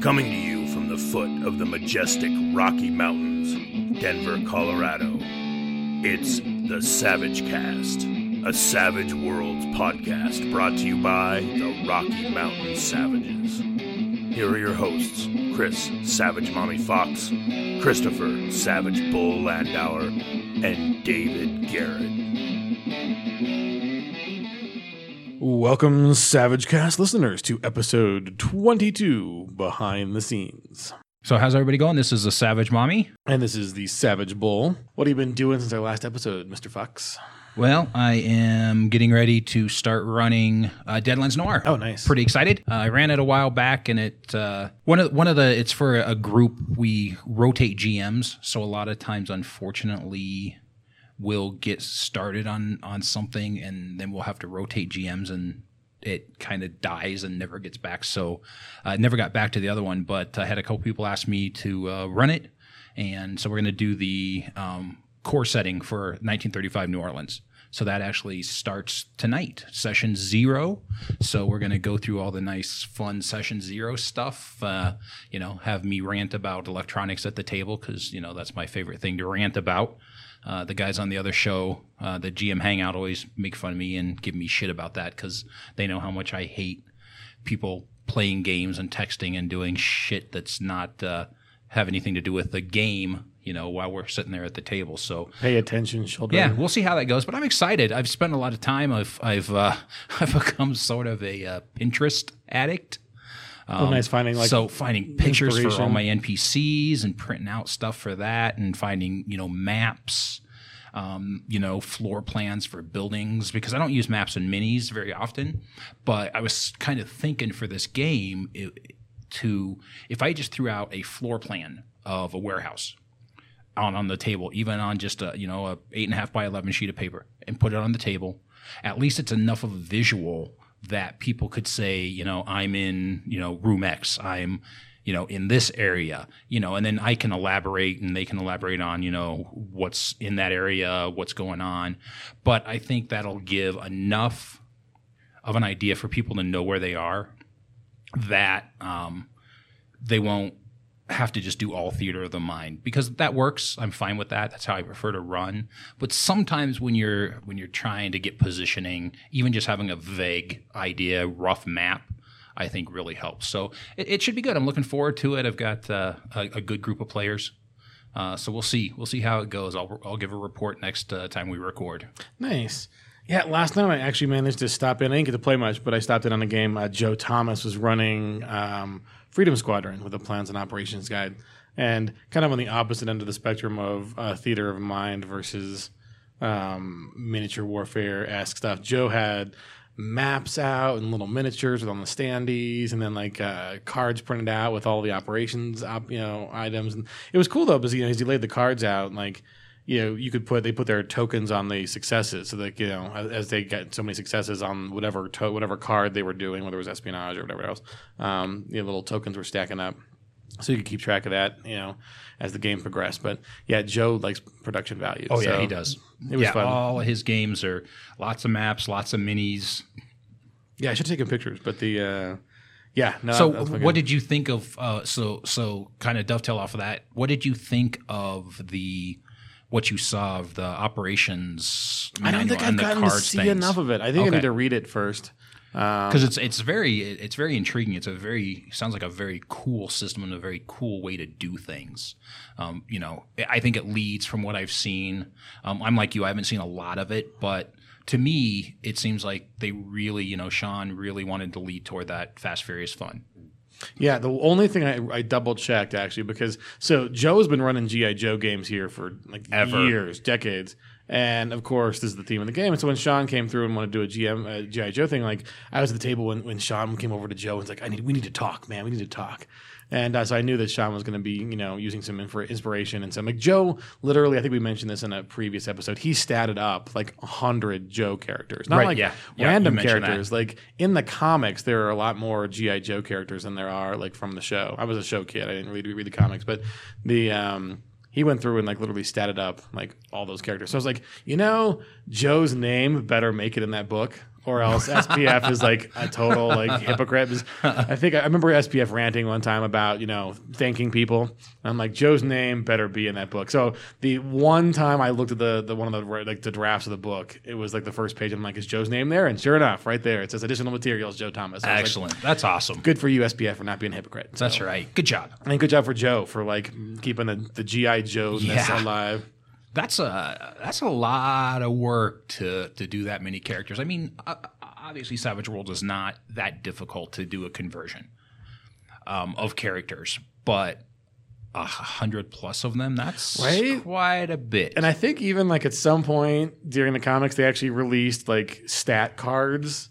Coming to you from the foot of the majestic Rocky Mountains, Denver, Colorado, it's the Savage Cast, a Savage Worlds podcast brought to you by the Rocky Mountain Savages. Here are your hosts Chris Savage Mommy Fox, Christopher Savage Bull Landauer, and David Garrett. Welcome, Savage Cast listeners, to episode 22 Behind the Scenes. So how's everybody going? This is the Savage Mommy. And this is the Savage Bull. What have you been doing since our last episode, Mr. Fox? Well, I am getting ready to start running uh, Deadlands Noir. Oh, nice. Pretty excited. Uh, I ran it a while back, and it uh, one of one of the it's for a group. We rotate GMs, so a lot of times, unfortunately, we'll get started on on something, and then we'll have to rotate GMs, and it kind of dies and never gets back. So I never got back to the other one, but I had a couple people ask me to uh, run it, and so we're going to do the um, core setting for 1935 New Orleans. So that actually starts tonight, session zero. So we're going to go through all the nice, fun session zero stuff. Uh, you know, have me rant about electronics at the table because you know that's my favorite thing to rant about. Uh, the guys on the other show, uh, the GM Hangout, always make fun of me and give me shit about that because they know how much I hate people playing games and texting and doing shit that's not uh, have anything to do with the game. You know, while we're sitting there at the table. So Pay attention, children. yeah, we'll see how that goes. But I'm excited. I've spent a lot of time. I've I've uh, I've become sort of a uh, Pinterest addict. Oh, nice finding like so finding pictures for all my NPCs and printing out stuff for that, and finding you know maps, um, you know floor plans for buildings because I don't use maps and minis very often. But I was kind of thinking for this game it, to if I just threw out a floor plan of a warehouse on on the table, even on just a you know a eight and a half by eleven sheet of paper, and put it on the table. At least it's enough of a visual that people could say, you know, I'm in you know room X. I'm you know in this area. You know, and then I can elaborate, and they can elaborate on you know what's in that area, what's going on. But I think that'll give enough of an idea for people to know where they are that um, they won't have to just do all theater of the mind. Because that works. I'm fine with that. That's how i prefer to run. But sometimes when you're when you're trying to get positioning even just having a vague idea rough map i think really helps. So it, it should be good. I'm looking forward to it. I've got uh, a, a good group of players. Uh, so we'll see. We'll see how it goes. I'll, I'll give a report next uh, time we record. Nice. Yeah, last night I actually managed to stop in. I didn't get to play much, but I stopped in on a game. Uh, Joe Thomas was running um, Freedom Squadron with a plans and operations guide, and kind of on the opposite end of the spectrum of uh, theater of mind versus um, miniature warfare esque stuff. Joe had maps out and little miniatures with on the standees, and then like uh, cards printed out with all the operations, op, you know, items. And it was cool though, because you know, he laid the cards out, like you know, you could put they put their tokens on the successes, so that you know, as, as they get so many successes on whatever to, whatever card they were doing, whether it was espionage or whatever else, um, you know, little tokens were stacking up, so you could keep track of that, you know, as the game progressed. But yeah, Joe likes production value. oh yeah so he does It was yeah fun. all of his games are lots of maps lots of minis Yeah, I should have taken pictures, but the uh, yeah. No, So, what did you think of? Uh, so, so kind of dovetail off of that. What did you think of the what you saw of the operations? I don't think I've gotten to see things? enough of it. I think I need to read it first. Um, because it's it's very it's very intriguing. It's a very sounds like a very cool system and a very cool way to do things. Um, you know, I think it leads from what I've seen. Um, I'm like you, I haven't seen a lot of it, but to me, it seems like they really, you know, Sean really wanted to lead toward that fast, furious fun. Yeah, the only thing I, I double checked actually because so Joe's been running GI Joe games here for like Ever. years, decades, and of course this is the theme of the game. And so when Sean came through and wanted to do a GM uh, GI Joe thing, like I was at the table when, when Sean came over to Joe and was like, "I need we need to talk, man, we need to talk." And uh, so I knew that Sean was going to be, you know, using some inspiration and some like Joe. Literally, I think we mentioned this in a previous episode. He statted up like a hundred Joe characters, not Right, like yeah. Yeah, random you mentioned that. characters. Like in the comics, there are a lot more GI Joe characters than there are like from the show. I was a show kid; I didn't read read the comics, but the um, he went through and like literally statted up like all those characters. So I was like, you know, Joe's name better make it in that book, or else SPF is like a total like hypocrite. I think I remember SPF ranting one time about you know thanking people. I'm like Joe's name better be in that book. So the one time I looked at the the one of the like the drafts of the book, it was like the first page. I'm like, is Joe's name there? And sure enough, right there it says additional materials, Joe Thomas. I was like, Excellent. That's awesome. good for you, SPF, for not being a hypocrite. So, That's right. Good job. and good job for Joe for like keeping the, the GI Joe Yeah. alive. That's a that's a lot of work to to do that many characters. I mean, obviously, Savage World is not that difficult to do a conversion um, of characters, but a hundred plus of them that's Right? quite a bit. And I think even like at some point during the comics, they actually released like stat cards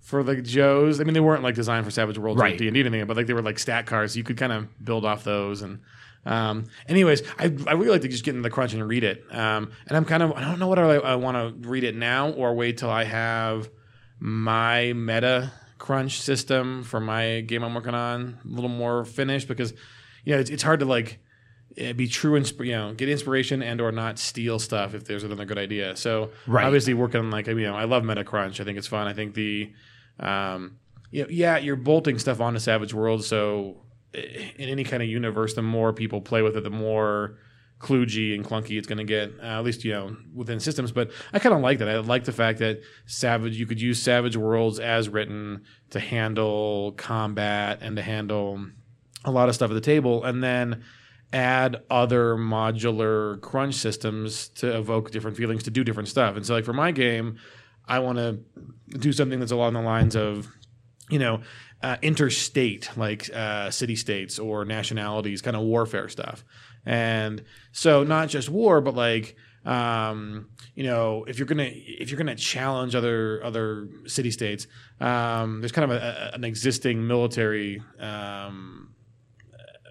for the Joes. I mean, they weren't like designed for Savage World or Right. D and D anything, but like they were like stat cards. You could kind of build off those. And um, anyways, I, I really like to just get into the crunch and read it. Um, and I'm kind of I don't know whether I, I want to read it now or wait till I have my meta crunch system for my game I'm working on a little more finished because you know it's, it's hard to like eh, be true and you know get inspiration and or not steal stuff if there's another good idea so Right. obviously working on like you know i love meta crunch i think it's fun i think the um you know, yeah you're bolting stuff onto savage world so in any kind of universe the more people play with it the more kludgy and clunky it's going to get uh, at least you know within systems. But i kind of like that. I like the fact that savage you could use savage worlds as written to handle combat and to handle a lot of stuff at the table and then add other modular crunch systems to evoke different feelings to do different stuff. And so like for my game i want to do something that's along the lines of you know uh, interstate like uh, city states or nationalities kind of warfare stuff and so not just war but like um, you know if you're gonna if you're gonna challenge other other city states um, there's kind of a, a- an existing military um,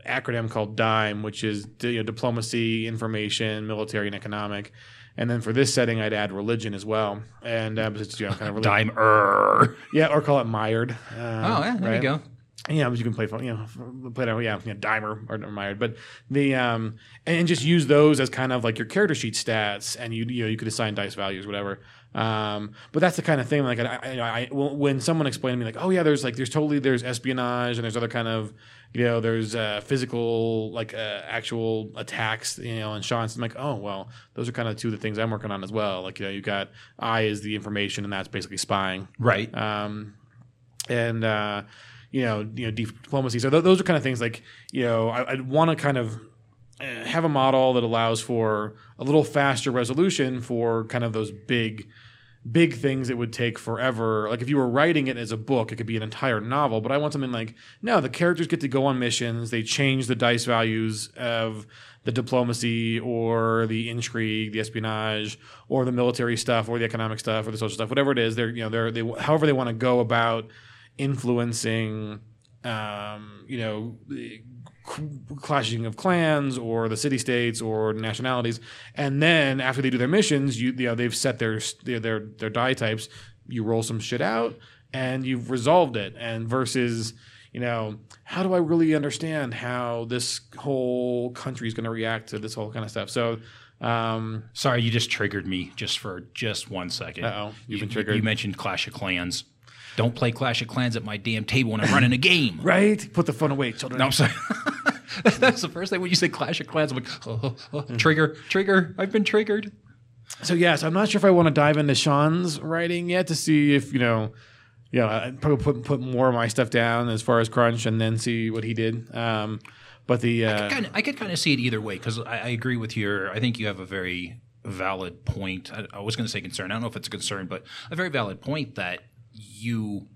acronym called DIME, which is you know, diplomacy, information, military, and economic. And then for this setting, I'd add religion as well, and uh, it's, you know, kind of religion. Dime er. yeah, or call it mired. Uh, Oh yeah, there right? you go. Yeah, but you can play, you know, play that, yeah, know, dimer or mired, but the um, and just use those as kind of like your character sheet stats, and you you know you could assign dice values, whatever. Um, but that's the kind of thing like I, I, I when someone explained to me like, oh yeah, there's like there's totally there's espionage and there's other kind of you know there's uh, physical like uh, actual attacks you know and shots. I'm like, oh well, those are kind of two of the things I'm working on as well. Like you know you got I is the information and that's basically spying Right. um, and uh, you know, you know, diplomacy. So th- those are kind of things like you know, I, I'd want to kind of uh, have a model that allows for a little faster resolution for kind of those big big things it would take forever. Like if you were writing it as a book it could be an entire novel but i want something like no the characters get to go on missions they change the dice values of the diplomacy or the intrigue the espionage or the military stuff or the economic stuff or the social stuff whatever it is they're you know they're they however they want to go about influencing um, you know clashing of clans or the city states or nationalities and then after they do their missions you, you know they've set their their their, their die types you roll some shit out and you've resolved it and versus you know how do i really understand how this whole country is going to react to this whole kind of stuff so um Sorry, you just triggered me just for just one second. Uh-oh, you've You- been triggered. You mentioned Clash of Clans. Don't play Clash of Clans at my damn table when I'm running a game. right put the phone away children No, I'm sorry. That's the first thing when you say Clash of Clans. I'm like, oh, oh, oh, trigger, trigger. I've been triggered. So yes, I'm not sure if I want to dive into Sean's writing yet to see if you know, you know, I'd probably put put more of my stuff down as far as crunch and then see what he did. Um, but the uh, Kind of, I could kind of see it either way because I, I agree with your. I think you have a very valid point. I, I was going to say concern. I don't know if it's a concern, but a very valid point that you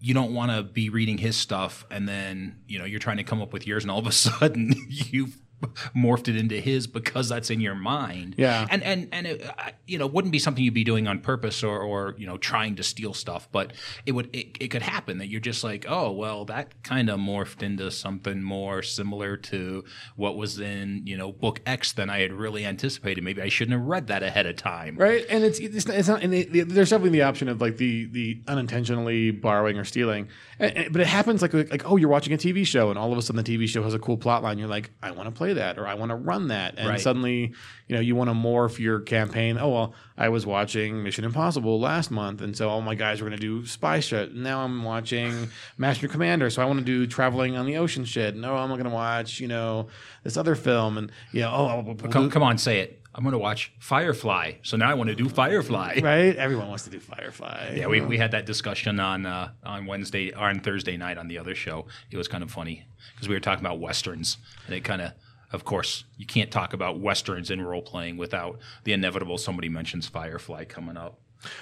you don't want to be reading his stuff and then you know you're trying to come up with yours and all of a sudden you've morphed it into his because that's in your mind. Yeah. and and and it, you know wouldn't be something you'd be doing on purpose or or you know trying to steal stuff but it would it, it could happen that you're just like oh well that kind of morphed into something more similar to what was in you know book x than i had really anticipated. Maybe i shouldn't have read that ahead of time. Right, and it's it's not, it's not and it, there's definitely the option of like the the unintentionally borrowing or stealing, And- and- but it happens like like oh you're watching a TV show and all of a sudden the TV show has a cool plot line. You're like I want to play play that or I want to run that. And Right. suddenly, you know, you want to morph your campaign. Oh, well, I was watching Mission Impossible last month. And so all my guys were going to do spy shit. Now I'm watching Master Commander. So I want to do traveling on the ocean shit. No, I'm going to watch, you know, this other film. And, you know, oh, we'll Come, do- come on, say it. I'm going to watch Firefly. So now I want to do Firefly. right? Everyone wants to do Firefly. Yeah, we, we had that discussion on uh, on Wednesday or on Thursday night on the other show. It was kind of funny because we were talking about westerns, and it kind of, of course, you can't talk about westerns and role playing without the inevitable somebody mentions Firefly coming up.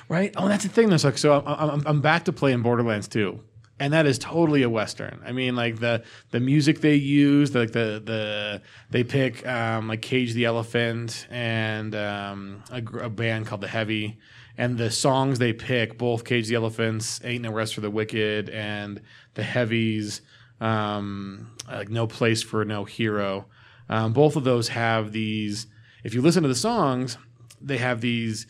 Right. Oh, that's the thing. That's like so. I'm, I'm, back to playing Borderlands 2, and that is totally a western. I mean, like the the music they use, like the the they pick um, like Cage the Elephant and um, a, a band called the Heavy, and the songs they pick, both Cage the Elephants, Ain't No Rest for the Wicked, and the Heavies, um, like No Place for No Hero. Um, both of those have these. If you listen to the songs, they have these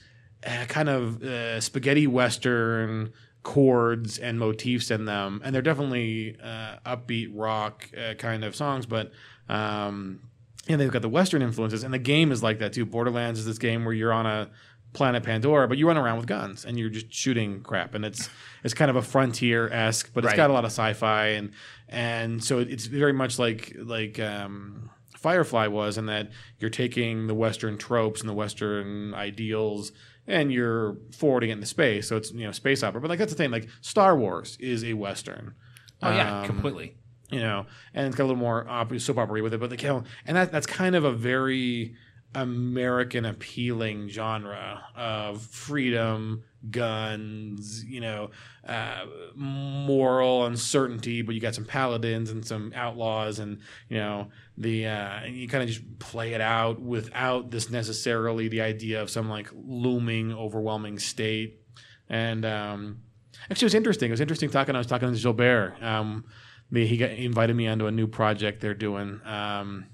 uh, kind of uh, spaghetti western chords and motifs in them, and they're definitely uh, upbeat rock uh, kind of songs. But um, and they've got the western influences, and the game is like that too. Borderlands is this game where you're on a planet Pandora, but you run around with guns and you're just shooting crap, and it's it's kind of a frontier esque, but it's Right. got a lot of sci-fi and and so it's very much like like um, Firefly was in that you're taking the Western tropes and the Western ideals and you're forwarding it into space. So it's you know space opera, but like that's the thing. Like Star Wars is a Western. Oh yeah, Um, completely. you know, and it's got a little more op- soap opera with it, but the kill, and that that's kind of a very American appealing genre of freedom, guns, you know, uh, moral uncertainty, but you got some paladins and some outlaws, and you know the uh, you kind of just play it out without this necessarily the idea of some like looming, overwhelming state, and um, Actually, it was interesting. It was interesting talking. I was talking to Gilbert. Um, the, he got, invited me onto a new project they're doing um,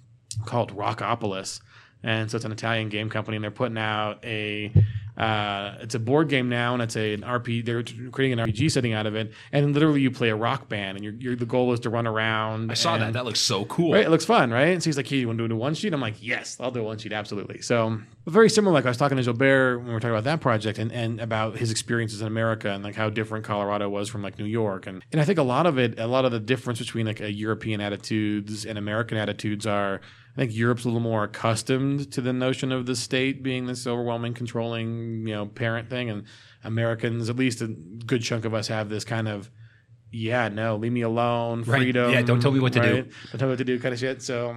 called Rockopolis, and so it's an Italian game company, and they're putting out a. Uh, it's a board game now, and it's a, an RP. They're creating an RPG setting out of it, and literally you play a rock band, and you're, you're, the goal is to run around. I saw that. That looks so cool. Right, it looks fun, right? And so he's like, "Hey, you want to do a one sheet?" I'm like, "Yes, I'll do a one sheet, absolutely." So, very similar. Like I was talking to Gilbert when we were talking about that project, and, and about his experiences in America, and like how different Colorado was from like New York, and and I think a lot of it, a lot of the difference between like a European attitudes and American attitudes are. I think Europe's a little more accustomed to the notion of the state being this overwhelming, controlling, you know, parent thing, and Americans, at least a good chunk of us, have this kind of yeah, no, leave me alone, Right. freedom. Yeah, don't tell me what to do. right? Don't tell me what to do, kind of shit. So,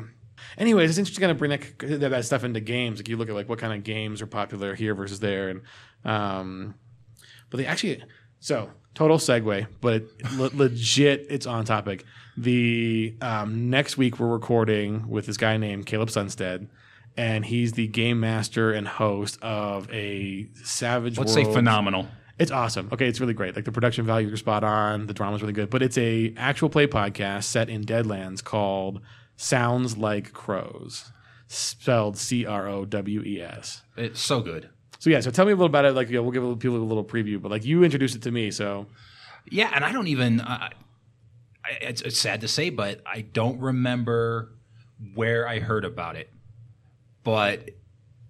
anyways, it's interesting to kind of bring that, that that stuff into games. Like you look at like what kind of games are popular here versus there, and um, but they actually so total segue, but it, le- legit, it's on topic. The um, next week we're recording with this guy named Caleb Sunstead. And he's the game master and host of a Savage Let's say phenomenal. it's awesome. Okay, it's really great. Like the production value is spot on. The drama's really good. But it's a actual play podcast set in Deadlands called Sounds Like Crowes, spelled C R O W E S. It's so good. So yeah, so tell me a little about it. Like, you know, we'll give people a little preview, but like you introduced it to me, so Yeah, and I don't even. Uh, it's, it's sad to say, but I don't remember where I heard about it. But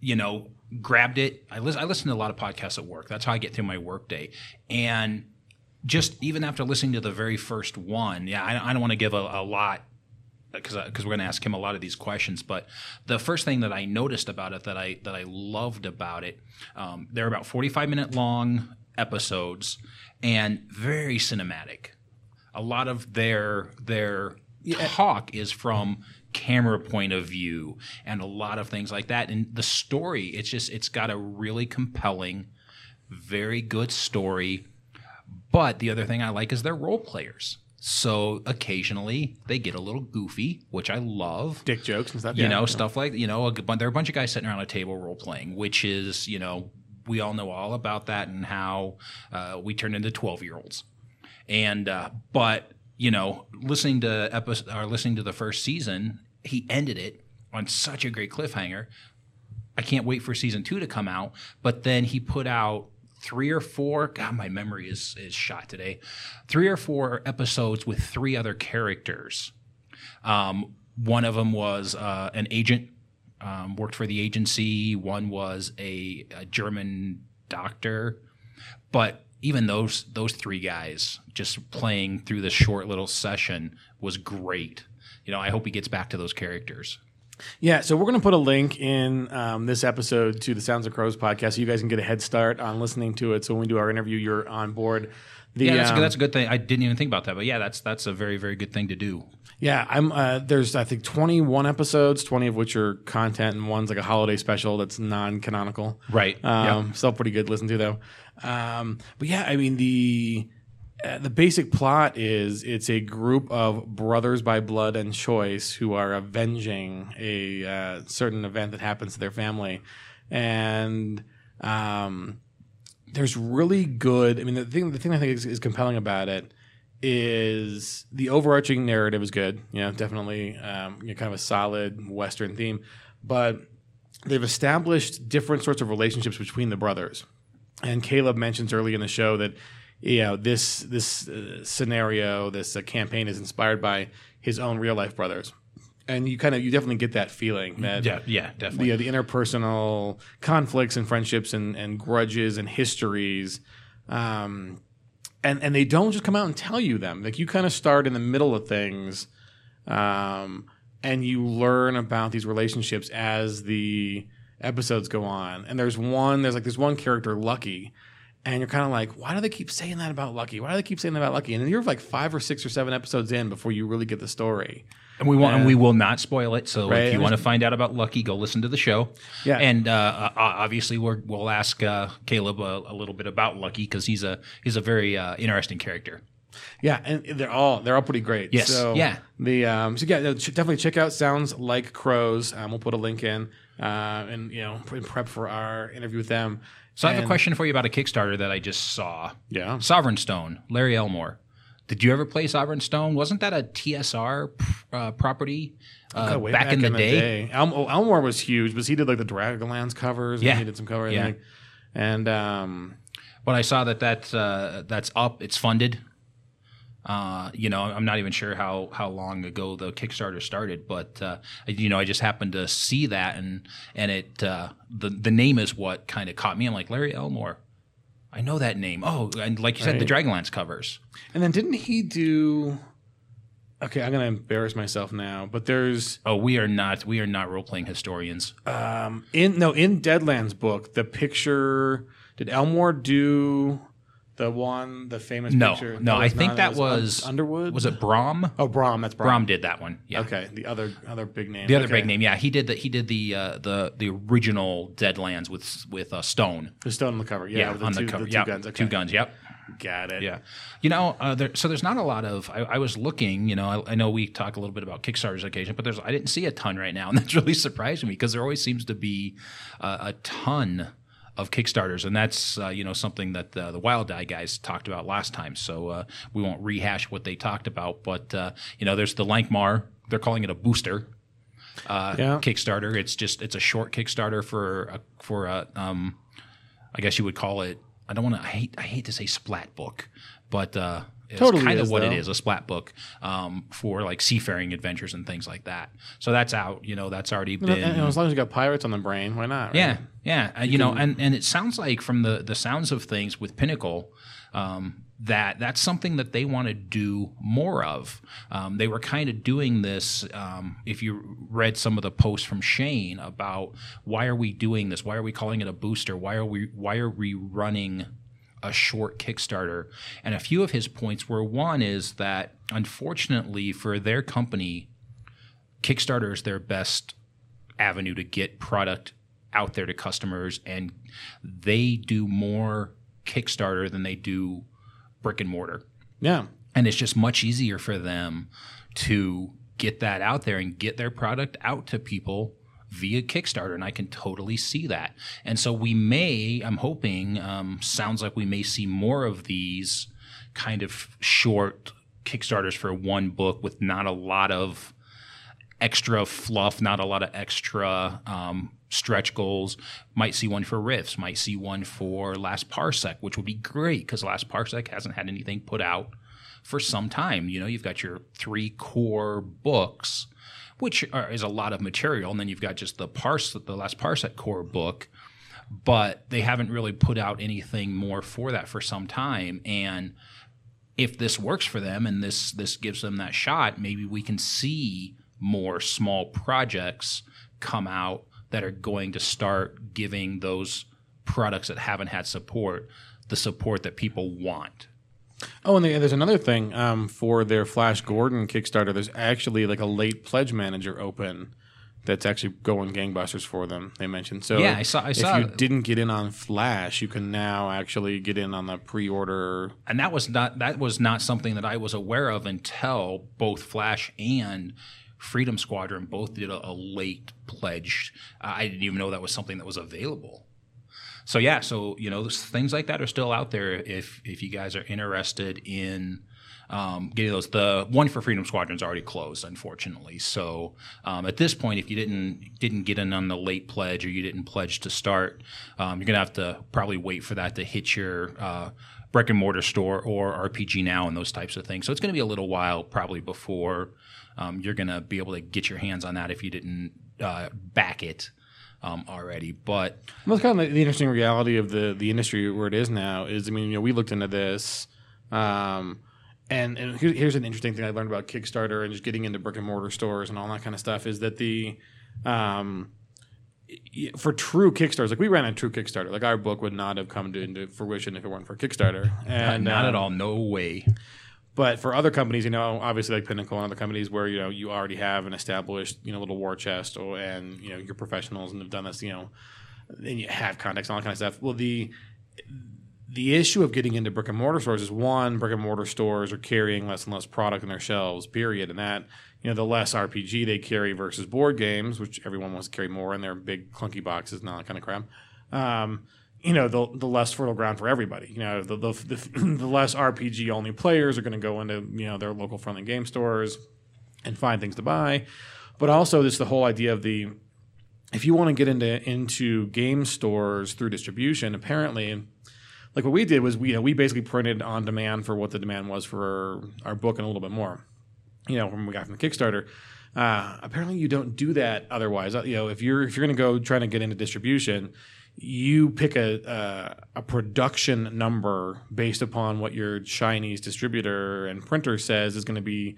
you know, grabbed it. I listen. I listen to a lot of podcasts at work. That's how I get through my workday. And just even after listening to the very first one, yeah, I, I don't want to give a, a lot because because we're going to ask him a lot of these questions. But the first thing that I noticed about it that I that I loved about it, um, they're about forty five minute long episodes and very cinematic. A lot of their their talk is from camera point of view and a lot of things like that. And the story, it's just it's got a really compelling, very good story. But the other thing I like is they're role players. So occasionally they get a little goofy, which I love. dick jokes and stuff. You yeah. know, stuff like you know, a, bu- there are a bunch of guys sitting around a table role playing, which is you know, we all know all about that and how uh, we turn into twelve year olds. And uh, but you know, listening to episode or listening to the first season, he ended it on such a great cliffhanger. I can't wait for season two to come out. But then he put out three or four. God, my memory is is shot today. Three or four episodes with three other characters. Um, one of them was uh, an agent, um, worked for the agency. One was a, a German doctor, but even those those three guys just playing through this short little session was great. You know, I hope he gets back to those characters. Yeah, so we're going to put a link in um, this episode to the Sounds of Crowes podcast so you guys can get a head start on listening to it. So when we do our interview, you're on board. The, yeah, that's, um, a, that's a good thing. I didn't even think about that, but yeah, that's that's a very very good thing to do. Yeah, I'm. Uh, there's I think 21 episodes, 20 of which are content, and one's like a holiday special that's non-canonical. Right. Um, Yep. Still pretty good to listen to though. Um, but yeah, I mean the uh, the basic plot is it's a group of brothers by blood and choice who are avenging a uh, certain event that happens to their family, and um, there's really good. I mean, the thing the thing I think is, is compelling about it is the overarching narrative is good. You know, definitely um, you know, kind of a solid Western theme, but they've established different sorts of relationships between the brothers. And Caleb mentions early in the show that you know this this uh, scenario, this uh, campaign is inspired by his own real life brothers, and you kind of you definitely get that feeling that Yeah, yeah, definitely. the, the interpersonal conflicts and friendships and, and grudges and histories. Um, and, and they don't just come out and tell you them. Like you kind of start in the middle of things um, and you learn about these relationships as the episodes go on. And there's one, there's like there's one character, Lucky, and you're kind of like, why do they keep saying that about Lucky? Why do they keep saying that about Lucky? And then you're like five or six or seven episodes in before you really get the story. And we want, and we will not spoil it. So Right, if you want to find out about Lucky, go listen to the show. Yeah. And uh, obviously, we're, we'll ask uh, Caleb a, a little bit about Lucky because he's a he's a very uh, interesting character. Yeah, and they're all they're all pretty great. Yes, So yeah. The um, so yeah, definitely check out Sounds Like Crowes. Um, we'll put a link in, uh, and you know, in prep for our interview with them. So I have a question for you about a Kickstarter that I just saw. Yeah. Sovereign Stone, Larry Elmore. Did you ever play Sovereign Stone? Wasn't that a TSR uh, property uh, God, way back, in the, day? Elm- oh, Elmore was huge, but he did like the Dragonlance covers. Yeah. and he did some covers. Yeah. And um, But I saw that that uh, that's up. It's funded. Uh, you know, I'm not even sure how how long ago the Kickstarter started, but uh, you know, I just happened to see that, and and it uh, the the name is what kind of caught me. I'm like Larry Elmore. I know that name. Oh, and like you said, the Dragonlance covers. and then didn't he do? Okay, I'm gonna embarrass myself now, but there's Oh, we are not we are not role playing historians. um in no in Deadlands book the picture. Did Elmore do the one the famous No, picture? no, I think that was Underwood. Was it Brom? Oh, Brom. That's Brom. Brom did that one. Yeah. Okay, the other other big name. The other Okay. big name, yeah, he did the he did the uh, the the original Deadlands with with uh, Stone. The stone on the cover. Yeah, with the on two, the cover. The two Yep, guns. Okay. Two guns. Yep. Got it. Yeah. You know, uh, there, so there's not a lot of. I, I was looking. You know, I, I know we talk a little bit about Kickstarters occasion, but there's I didn't see a ton right now, and that's really surprising me because there always seems to be uh, a ton of Kickstarters, and that's uh, you know something that uh, the Wild Eye guys talked about last time. So uh, we won't rehash what they talked about, but uh, you know, there's the Lankhmar. They're calling it a booster uh, Yeah. Kickstarter. It's just it's a short Kickstarter for a, for a um, I guess you would call it. I don't want to. I hate. I hate to say splat book, but it's Totally kind of what it though. is. A splat book um, for like seafaring adventures and things like that. So that's out. You know, that's already been. and as long as you got pirates on the brain, why not? right? Yeah, yeah, uh, you, know, and and it sounds like from the the sounds of things with Pinnacle. Um, that that's something that they want to do more of. Um, they were kind of doing this. Um, if you read some of the posts from Shane about why are we doing this? Why are we calling it a booster? Why are we why are we running a short Kickstarter? And a few of his points were one is that unfortunately for their company, Kickstarter is their best avenue to get product out there to customers and they do more Kickstarter than they do brick and mortar. Yeah. And it's just much easier for them to get that out there and get their product out to people via Kickstarter. And I can totally see that. And so we may, I'm hoping, um, sounds like we may see more of these kind of short Kickstarters for one book with not a lot of extra fluff, not a lot of extra um, stretch goals. Might see one for Rifts, might see one for Last Parsec, which would be great because Last Parsec hasn't had anything put out for some time. You know, you've got your three core books which are, is a lot of material, and then you've got just the parse, the last Parsec core book, but they haven't really put out anything more for that for some time, and if this works for them and this this gives them that shot, maybe we can see more small projects come out that are going to start giving those products that haven't had support the support that people want. Oh, and there's another thing um, for their Flash Gordon Kickstarter. There's actually like a late pledge manager open that's actually going gangbusters for them. They mentioned so. Yeah, I saw- I if saw- you didn't get in on Flash, you can now actually get in on the pre-order. and that was not that was not something that I was aware of until both Flash and Freedom Squadron both did a, a late pledge. Uh, I didn't even know that was something that was available. So yeah, so you know things like that are still out there if if you guys are interested in um, getting those. The one for Freedom Squadron is already closed, unfortunately. So um, at this point, if you didn't didn't get in on the late pledge or you didn't pledge to start, um, you're gonna have to probably wait for that to hit your uh, brick and mortar store or RPG Now and those types of things. So it's gonna be a little while probably before um, you're gonna be able to get your hands on that if you didn't uh, back it. Um, already, but Well, that's kind of the interesting reality of the the industry where it is now. Is I mean, you know, we looked into this, um, and and here's an interesting thing I learned about Kickstarter and just getting into brick and mortar stores and all that kind of stuff is that the um, for true Kickstarters, like we ran a true Kickstarter, like our book would not have come to into fruition if it weren't for Kickstarter, and not at um, all, no way. But for other companies, you know, obviously like Pinnacle and other companies where you know you already have an established you know little war chest or and you know you're professionals and have done this, you know, and you have contacts and all that kind of stuff. Well, the the issue of getting into brick and mortar stores is one, brick and mortar stores are carrying less and less product on their shelves, period. And that, you know, the less RPG they carry versus board games, which everyone wants to carry more in their big clunky boxes and all that kind of crap. Um, you know, the the less fertile ground for everybody. You know, the the, the, the less RPG only players are going to go into you know their local friendly game stores and find things to buy. But also, there's the whole idea of the if you want to get into into game stores through distribution, apparently, like what we did was we you know, we basically printed on demand for what the demand was for our book and a little bit more. You know, when we got from the Kickstarter. Uh, apparently, you don't do that otherwise. Uh, You know, if you're if you're going to go trying to get into distribution, you pick a uh, a production number based upon what your Chinese distributor and printer says is going to be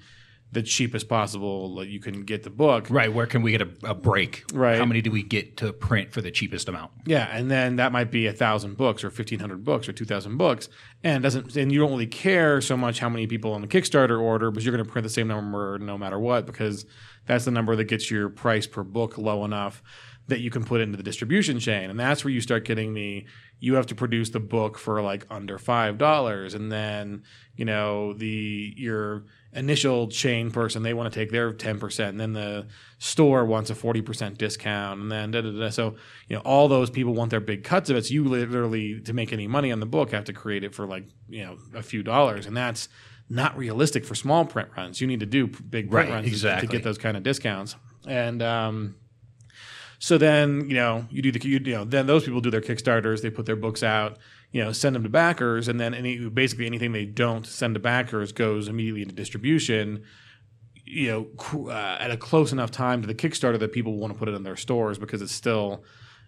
the cheapest possible that you can get the book. Right. Where can we get a, a break? Right. How many do we get to print for the cheapest amount? Yeah, and then that might be a thousand books or fifteen hundred books or two thousand books, and doesn't and you don't really care so much how many people on the Kickstarter order, but you're going to print the same number no matter what because that's the number that gets your price per book low enough that you can put into the distribution chain, and that's where you start getting the you have to produce the book for like under five dollars, and then you know the your initial chain person they want to take their 10% and then the store wants a 40% discount. And then da, da, da. so you know all those people want their big cuts of it. So you literally to make any money on the book have to create it for like you know a few dollars. And that's not realistic for small print runs. You need to do big print Right, runs to- exactly. to get those kind of discounts. And um so then you know you do the you, you know then those people do their kickstarters they put their books out you know send them to backers and then any basically anything they don't send to backers goes immediately into distribution you know uh, at a close enough time to the kickstarter that people want to put it in their stores because it's still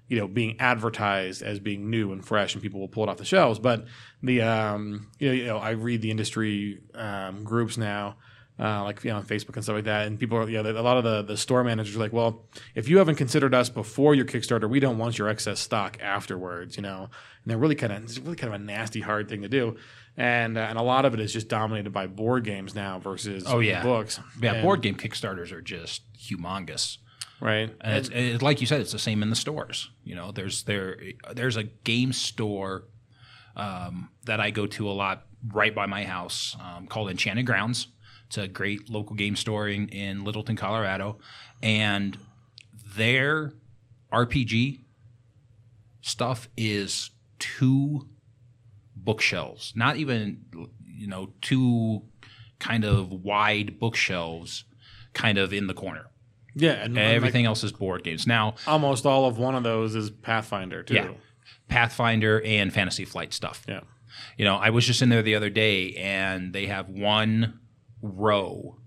you know being advertised as being new and fresh and people will pull it off the shelves. But the um you know, you know i read the industry um, groups now uh, like you know on Facebook and stuff like that. And people are, yeah, a lot of the the store managers are like, well, if you haven't considered us before your Kickstarter, we don't want your excess stock afterwards, you know. And they're really kind of it's really kind of a nasty, hard thing to do. And uh, and a lot of it is just dominated by board games now versus Oh, yeah. books. Yeah. And- board game Kickstarters are just humongous. right? And it's, it's like you said, it's the same in the stores. You know, there's there there's a game store um, that I go to a lot right by my house um, called Enchanted Grounds. It's a great local game store in, in Littleton, Colorado, and their RPG stuff is two bookshelves, not even you know two kind of wide bookshelves, kind of in the corner. yeah, and and, like, Everything else is board games. Now, almost all of one of those is Pathfinder too. yeah, Pathfinder and Fantasy Flight stuff. Yeah. You know, I was just in there the other day, and they have one row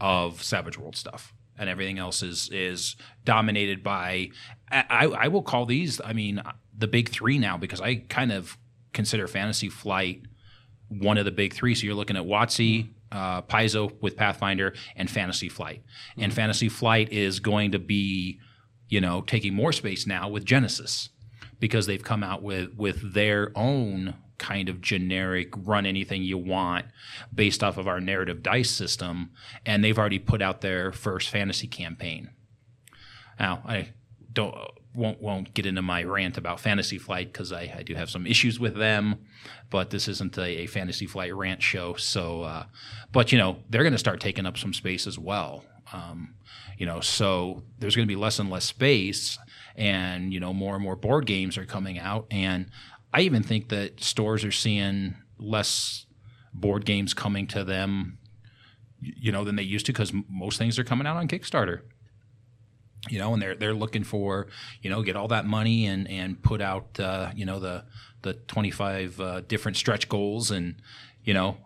of Savage World stuff, and everything else is is dominated by. I, I will call these. I mean, the big three now because I kind of consider Fantasy Flight one of the big three. So you're looking at WotC, uh, Paizo with Pathfinder, and Fantasy Flight. And Fantasy Flight is going to be, you know, taking more space now with Genesys because they've come out with with their own kind of generic run anything you want based off of our narrative dice system and they've already put out their first fantasy campaign. Now i don't won't won't get into my rant about fantasy flight because I, I do have some issues with them but this isn't a, a fantasy flight rant show so uh, but you know they're going to start taking up some space as well. Um, you know so there's going to be less and less space and you know more and more board games are coming out and i even think that stores are seeing less board games coming to them you know than they used to because most things are coming out on kickstarter you know and they're they're looking for you know get all that money and and put out uh, you know the the 25 uh, different stretch goals and you know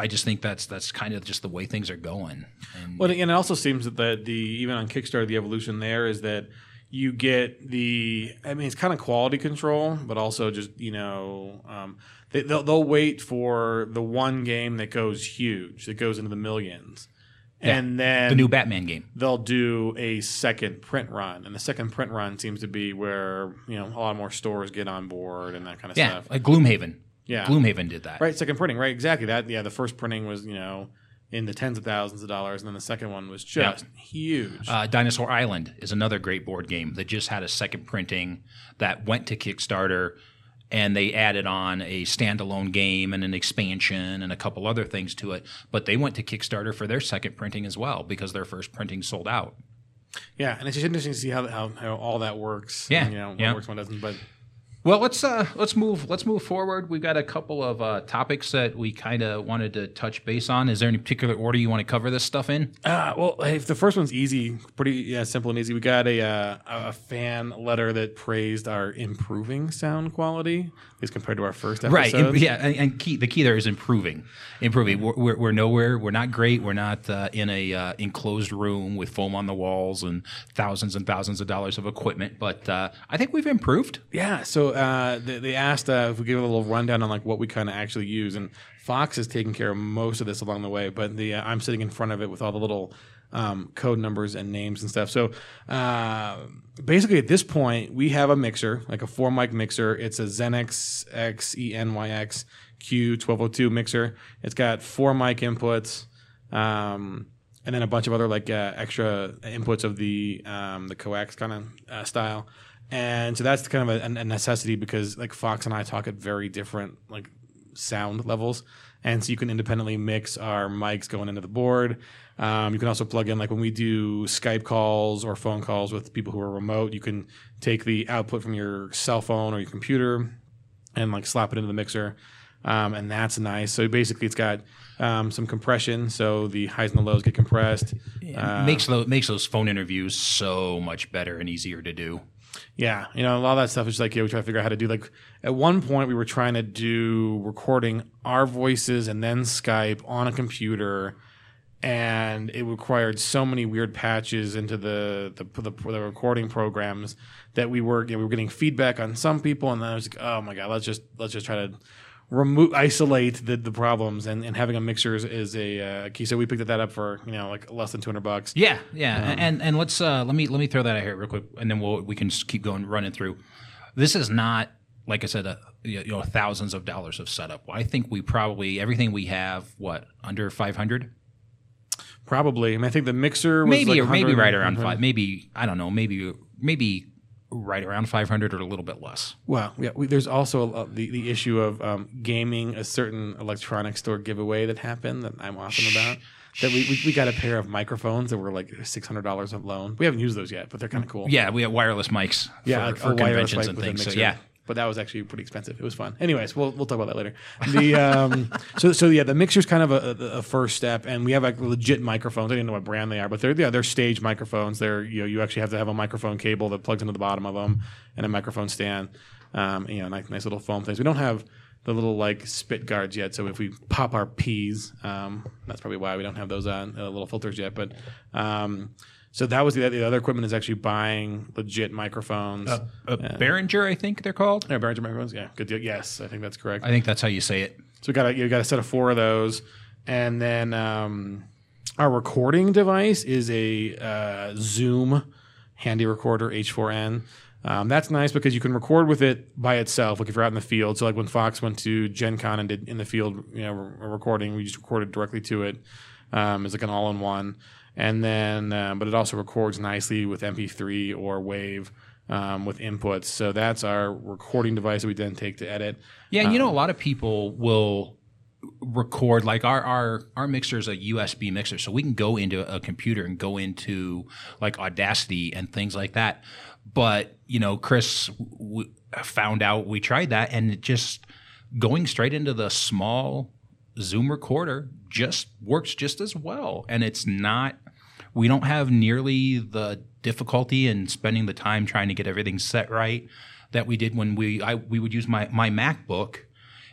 I just think that's that's kind of just the way things are going. And, Well, and it also seems that the, the even on Kickstarter, the evolution there is that you get the. I mean, it's kind of quality control, but also just you know, um, they, they'll they'll wait for the one game that goes huge, that goes into the millions, and then the new Batman game. they'll do a second print run, and the second print run seems to be where you know a lot more stores get on board and that kind of Yeah, stuff. like Gloomhaven. Yeah. Gloomhaven did that. Right, second printing, right? Exactly. That yeah, the first printing was you know in the tens of thousands of dollars, and then the second one was just huge. Uh, Dinosaur Island is another great board game that just had a second printing that went to Kickstarter, and they added on a standalone game and an expansion and a couple other things to it. But they went to Kickstarter for their second printing as well because their first printing sold out. yeah, and it's just interesting to see how how, how all that works. Yeah, you know, what yeah. works, what doesn't. But Well, let's uh, let's move let's move forward. We've got a couple of uh, topics that we kind of wanted to touch base on. Is there any particular order you want to cover this stuff in? uh, well, if the first one's easy, pretty yeah, simple and easy. We got a uh, a fan letter that praised our improving sound quality, least compared to our first episode. Right. im- yeah. And, and key, the key there is improving. Improving. We're, we're, we're nowhere. We're not great. We're not uh, in a uh, enclosed room with foam on the walls and thousands and thousands of dollars of equipment. But uh, I think we've improved. Yeah, so uh, they, they asked uh, if we give a little rundown on like what we kind of actually use, and Fox is taking care of most of this along the way. But the uh, I'm sitting in front of it with all the little um, code numbers and names and stuff. So uh, basically, at this point, we have a mixer, like a four mic mixer. It's a Xenyx X E N Y X Q twelve hundred two mixer. It's got four mic inputs. Um, and then a bunch of other like uh, extra inputs of the um, the coax kind of uh, style, and so that's kind of a, a necessity because like Fox and I talk at very different like sound levels, and so you can independently mix our mics going into the board. Um, you can also plug in like when we do Skype calls or phone calls with people who are remote, you can take the output from your cell phone or your computer and like slap it into the mixer. Um, and that's nice. So basically, it's got um, some compression, so the highs and the lows get compressed. Uh, makes those makes those phone interviews so much better and easier to do. Yeah, you know, a lot of that stuff is like, yeah, we try to figure out how to do. Like, at one point, we were trying to do recording our voices and then Skype on a computer, and it required so many weird patches into the the, the, the recording programs that we were you know, we were getting feedback on some people, and then I was like, oh my god, let's just let's just try to remove isolate the, the problems and, and having a mixer is, is a uh, key. So we picked that up for you know like less than 200 bucks. Yeah, yeah, and and let's uh, let me let me throw that out here real quick, and then we'll we can just keep going running through. This is not like I said, a, you know, thousands of dollars of setup. I think we probably everything we have what under five hundred, probably. I, mean, I think the mixer was maybe like maybe right around five, maybe I don't know, maybe maybe right around five hundred or a little bit less. Well, yeah, we, there's also a, the the issue of um, gaming a certain electronic store giveaway that happened that I'm often about. That we, we, we got a pair of microphones that were like six hundred dollars of loan. We haven't used those yet, but they're kind of cool. Yeah, we have wireless mics. yeah, for, like for wireless conventions and things. So yeah, but that was actually pretty expensive. It was fun. Anyways, we'll we'll talk about that later. The um, so so yeah, the mixer's kind of a, a, first step, and we have like legit microphones. I didn't know what brand they are, but they're yeah they're stage microphones. They're you know you actually have to have a microphone cable that plugs into the bottom of them and a microphone stand. Um, you know, nice, nice little foam things. We don't have the little like spit guards yet. So if we pop our peas, um, that's probably why we don't have those on uh, little filters yet. But um, so that was the, the other equipment is actually buying legit microphones. Uh, uh, Behringer, I think they're called. yeah, Behringer microphones. Yeah, good deal. Yes, I think that's correct. I think that's how you say it. So we got a, you got a set of four of those, and then um, our recording device is a uh, Zoom handy recorder H4n. Um, that's nice because you can record with it by itself. Like if you're out in the field, so like when Fox went to Gen Con and did in the field, you know, re- recording, we just recorded directly to it. Um, it's like an all-in-one, and then uh, but it also records nicely with MP3 or Wave. Um, with inputs, so that's our recording device that we then take to edit. Yeah, and you know, a lot of people will record like our our our mixer is a USB mixer, so we can go into a computer and go into like Audacity and things like that. But you know, Chris w- found out we tried that, and it just going straight into the small Zoom recorder just works just as well, and it's not. We don't have nearly the difficulty in spending the time trying to get everything set right that we did when we I we would use my my MacBook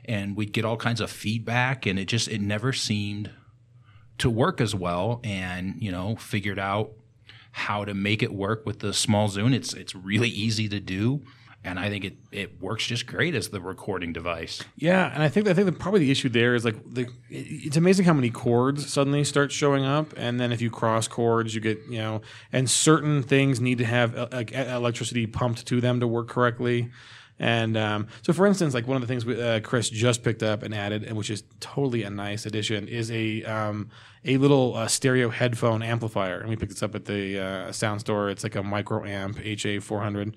and we'd get all kinds of feedback and it just it never seemed to work as well and you know figured out how to make it work with the small zoom it's it's really easy to do and i think it it works just great as the recording device Yeah, and I think I think that probably the issue there is like the, it's amazing how many cords suddenly start showing up, and then if you cross cords, you get you know, and certain things need to have uh, electricity pumped to them to work correctly. And um, so, for instance, like one of the things we, uh, Chris just picked up and added, and which is totally a nice addition, is a um, a little uh, stereo headphone amplifier. And we picked this up at the uh, sound store. It's like a micro amp HA 400,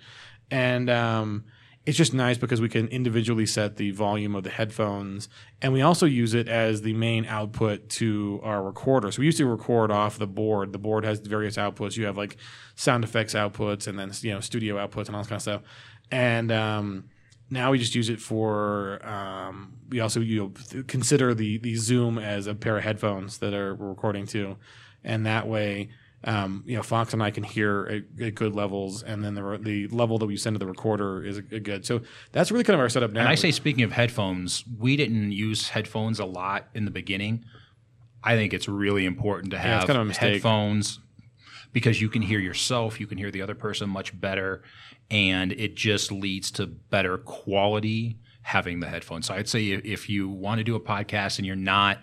and um, it's just nice because we can individually set the volume of the headphones. And we also use it as the main output to our recorder. So we used to record off the board. The board has various outputs. You have like sound effects outputs and then you know studio outputs and all this kind of stuff. And um, now we just use it for um, we also you know, consider the the zoom as a pair of headphones that are we're recording to. And that way um, you know, Fox and I can hear at, at good levels, and then the the level that we send to the recorder is a, a good. So that's really kind of our setup now. and i say speaking of headphones we didn't use headphones a lot in the beginning i think it's really important to it's have kind of headphones because you can hear yourself you can hear the other person much better and it just leads to better quality having the headphones so i'd say if you want to do a podcast and you're not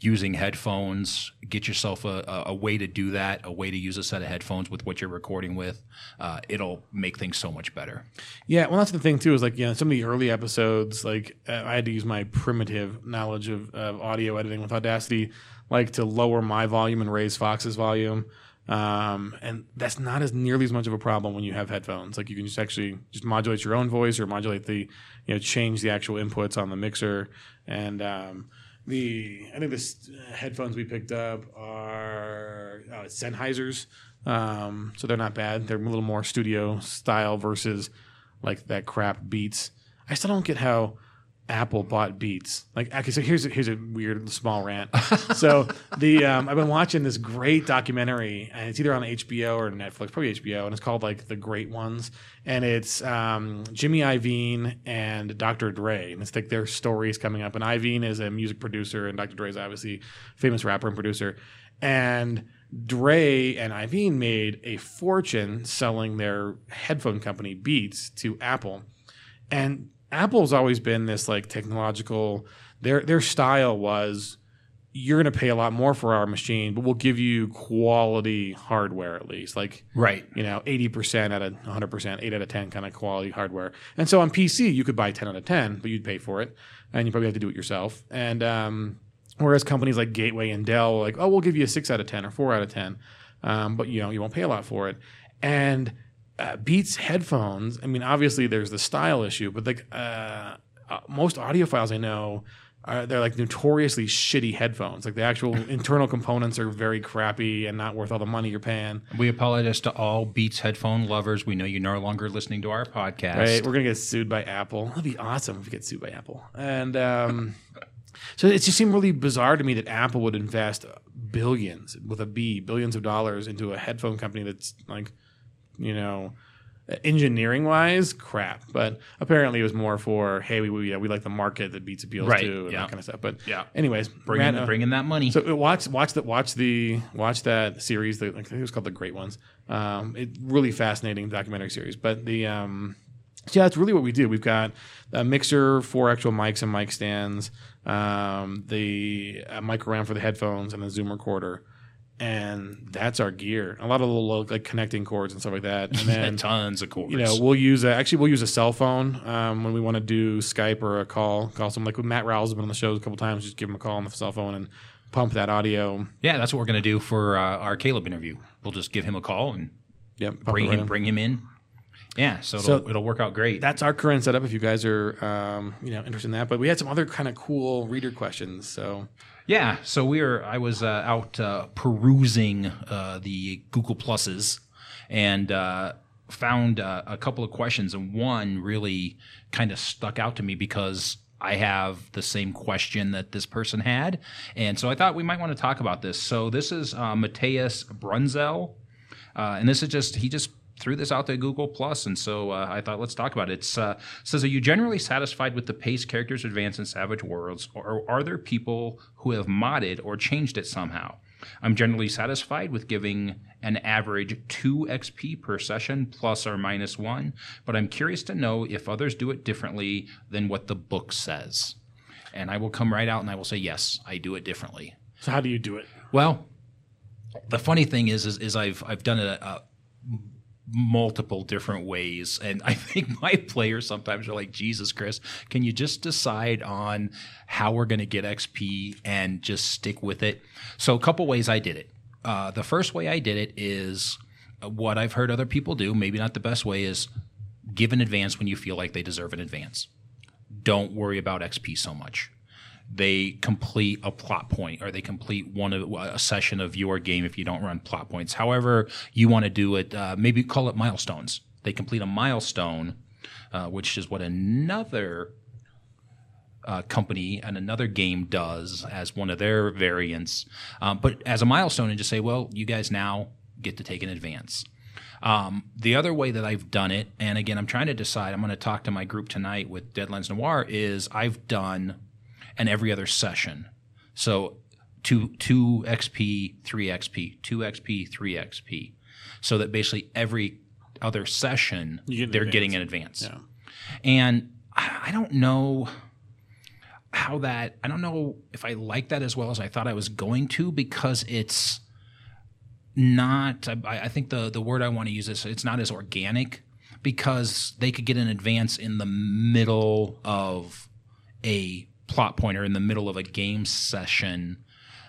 using headphones get yourself a, a, way to do that a way to use a set of headphones with what you're recording with uh, it'll make things so much better Yeah, well, that's the thing too. Is like you know, some of the early episodes, like uh, I had to use my primitive knowledge of, of audio editing with Audacity, like to lower my volume and raise Fox's volume. Um, and that's not as nearly as much of a problem when you have headphones. Like you can just actually just modulate your own voice or modulate the, you know, change the actual inputs on the mixer. And um, the I think the headphones we picked up are uh, Sennheisers. Um, so they're not bad. They're a little more studio style versus like that crap Beats. I still don't get how Apple bought Beats. Like, okay, so here's a, here's a weird small rant. so the um, I've been watching this great documentary, and it's either on HBO or Netflix, probably HBO, and it's called like The Great Ones, and it's um, Jimmy Iovine and Dr. Dre, and it's like their stories coming up. And Iovine is a music producer, and Dr. Dre is obviously famous rapper and producer, and Dre and Iovine made a fortune selling their headphone company Beats to Apple. And Apple's always been this like technological their their style was you're going to pay a lot more for our machine, but we'll give you quality hardware at least. Like right you know, 80% out of 100%, 8 out of 10 kind of quality hardware. And so on PC, you could buy 10 out of 10, but you'd pay for it. And you probably have to do it yourself. And um, whereas companies like Gateway and Dell, like, oh, we'll give you a 6 out of 10 or 4 out of 10. Um, but, you know, you won't pay a lot for it. And uh, Beats headphones, I mean, obviously there's the style issue, but like uh, uh, most audiophiles I know, are, they're like notoriously shitty headphones. Like the actual internal components are very crappy and not worth all the money you're paying. We apologize to all Beats headphone lovers. We know you're no longer listening to our podcast. Right, we're gonna get sued by Apple. That'd be awesome if we get sued by Apple. And um, so it just seemed really bizarre to me that Apple would invest billions with a B, billions of dollars into a headphone company that's like, you know, engineering wise, crap. But apparently, it was more for hey, we we, yeah, we like the market that beats appeals Right, to and yeah. that kind of stuff. But Yeah. anyways, Bring in, bring in that money. so uh, watch watch that watch the watch that series. The, like, I think it was called the Great Ones. Um, it really fascinating documentary series. But the um, yeah, that's really what we do. We've got a mixer, four actual mics and mic stands, um, the mic around for the headphones, and the Zoom recorder. And that's our gear. A lot of little like connecting cords and stuff like that. And then tons of cords. you know, we'll use a, actually we'll use a cell phone um, when we want to do Skype or a call. Call someone like Matt Rowell's been on the show a couple times. Just give him a call on the cell phone and pump that audio. yeah, that's what we're gonna do for uh, our Caleb interview. We'll just give him a call and Yep, bring right him in. bring him in. Yeah, so it'll, So- it'll work out great. That's our current setup. If you guys are um, you know interested in that, but we had some other kind of cool reader questions. So Yeah, so we were. I was uh, out uh, perusing uh, the Google Pluses and uh, found uh, a couple of questions, and one really kind of stuck out to me because I have the same question that this person had, and so I thought we might want to talk about this. So this is uh, Mateus Brunzel, and this is just he just threw this out to Google Plus, and so uh, I thought let's talk about it. It uh, says, "Are you generally satisfied with the pace characters advance in Savage Worlds, or are there people who have modded or changed it somehow?" I'm generally satisfied with giving an average 2 XP per session, plus or minus 1, but I'm curious to know if others do it differently than what the book says. And I will come right out and I will say, yes, I do it differently. so how do you do it? Well, the funny thing is, is, is I've I've done it uh, multiple different ways, and I think my players sometimes are like, Jesus, Chris, can you just decide on how we're going to get XP and just stick with it? So, a couple ways I did it. Uh, the first way I did it is what I've heard other people do. Maybe not the best way is give an advance when you feel like they deserve an advance. Don't worry about XP so much they complete a plot point or they complete one of a session of your game if you don't run plot points. However, you want to do it, uh, maybe call it milestones. They complete a milestone, uh, which is what another uh, company and another game does as one of their variants. Um, but as a milestone, and just say, well, you guys now get to take an advance. Um, the other way that I've done it, and again, I'm trying to decide, I'm going to talk to my group tonight with Deadlands Noir, is I've done an every other session. So two, two XP, three XP, two XP, three XP. So that basically every other session, get they're advance. getting an advance. Yeah. And I I don't know how that, I don't know if I like that as well as I thought I was going to because it's not, I, I think the, the word I want to use is it's not as organic because they could get an advance in the middle of a plot point or in the middle of a game session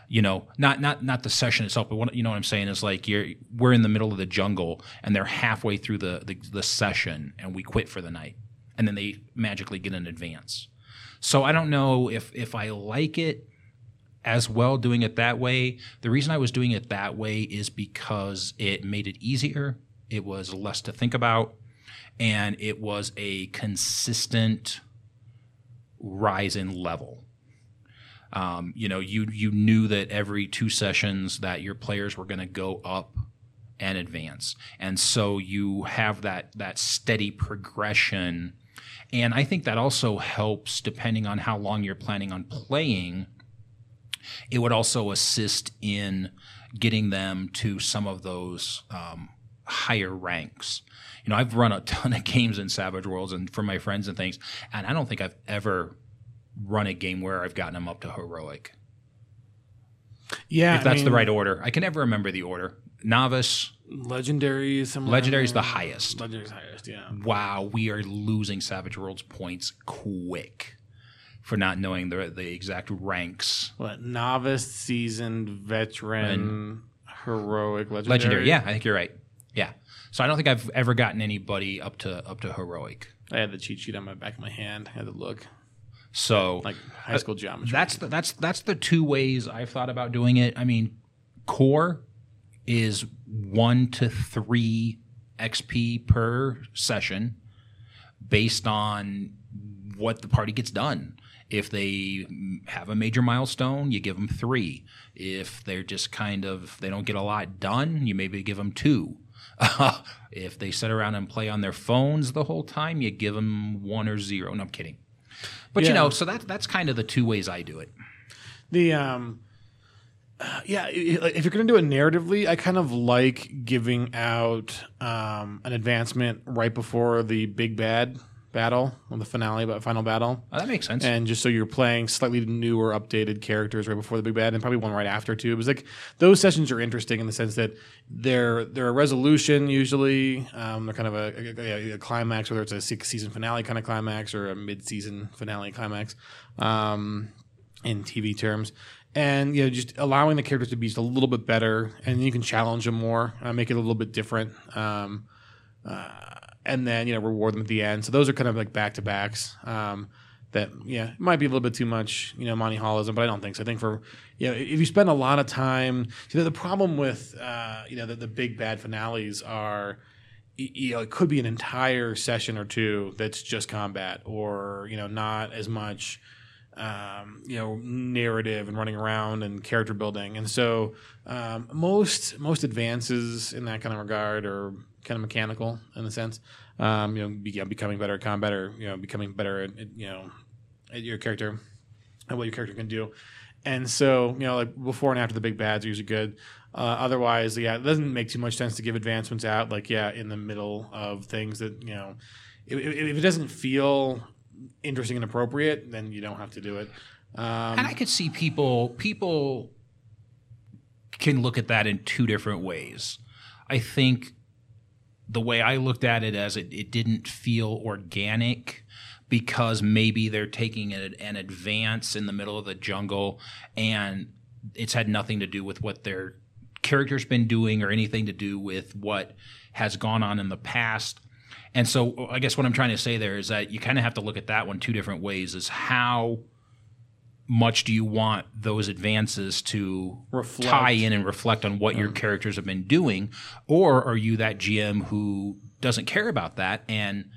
you know not not not the session itself but what you know what i'm saying is like you're we're in the middle of the jungle and they're halfway through the the, the session and we quit for the night and then they magically get an advance. So i don't know if if i like it as well doing it that way. The reason i was doing it that way is because it made it easier it was less to think about and it was a consistent rise in level. Um, you know, you you knew that every two sessions that your players were going to go up and advance, and so you have that that steady progression. And I think that also helps, depending on how long you're planning on playing. It would also assist in getting them to some of those um, higher ranks. You know, I've run a ton of games in Savage Worlds and for my friends and things, and I don't think I've ever run a game where I've gotten them up to heroic. Yeah, If that's the right order, I can never remember the order. Novice, Legendary is somewhere. Legendary is the highest. Legendary's highest. Yeah. wow, we are losing Savage Worlds points quick for not knowing the the exact ranks. What novice, seasoned, veteran, heroic, legendary. Legendary, yeah, I think you're right. Yeah, so I don't think I've ever gotten anybody up to up to heroic. I had the cheat sheet on my back of my hand. I had to look So like high school geometry. That's the, that's that's the two ways I've thought about doing it. I mean, core is one to three XP per session, based on what the party gets done. If they have a major milestone, you give them three. If they're just kind of they don't get a lot done, you maybe give them two. if they sit around and play on their phones the whole time, you give them one or zero. No, I'm kidding. But you know, so that that's kind of the two ways I do it. The um, uh, yeah, if you're going to do it narratively, I kind of like giving out um, an advancement right before the big bad battle, the finale, but final battle. Oh, that makes sense. and just so you're playing slightly newer, updated characters right before the big bad, and probably one right after too. It was like those sessions are interesting in the sense that they're they're a resolution usually. Um, they're kind of a, a, a climax, whether it's a six season finale kind of climax or a mid season finale climax, um, in TV terms. And you know, just allowing the characters to be just a little bit better, and you can challenge them more, uh, make it a little bit different. Um, and then you know reward them at the end. So those are kind of like back to backs. Um, that yeah it might be a little bit too much you know Monty Hallism, but I don't think so. I think for you know if you spend a lot of time, see, the, the problem with uh, you know the, the big bad finales are. You know, it could be an entire session or two that's just combat, or you know, not as much um, you know narrative and running around and character building and so um, most most advances in that kind of regard are kind of mechanical in a sense um, you know, becoming better at combat or you know becoming better at, you know at your character and what your character can do and so you know like before and after the big bads are usually good uh, otherwise yeah it doesn't make too much sense to give advancements out like yeah in the middle of things that you know if, if if it doesn't feel interesting and appropriate, then you don't have to do it. Um, and I could see people people can look at that in two different ways. I think the way I looked at it as it, it didn't feel organic because maybe they're taking an, an advance in the middle of the jungle and it's had nothing to do with what their character's been doing or anything to do with what has gone on in the past. And so I guess what I'm trying to say there is that you kind of have to look at that one two different ways is how much do you want those advances to Reflect. tie in and reflect on what your characters have been doing? Or are you that GM who doesn't care about that and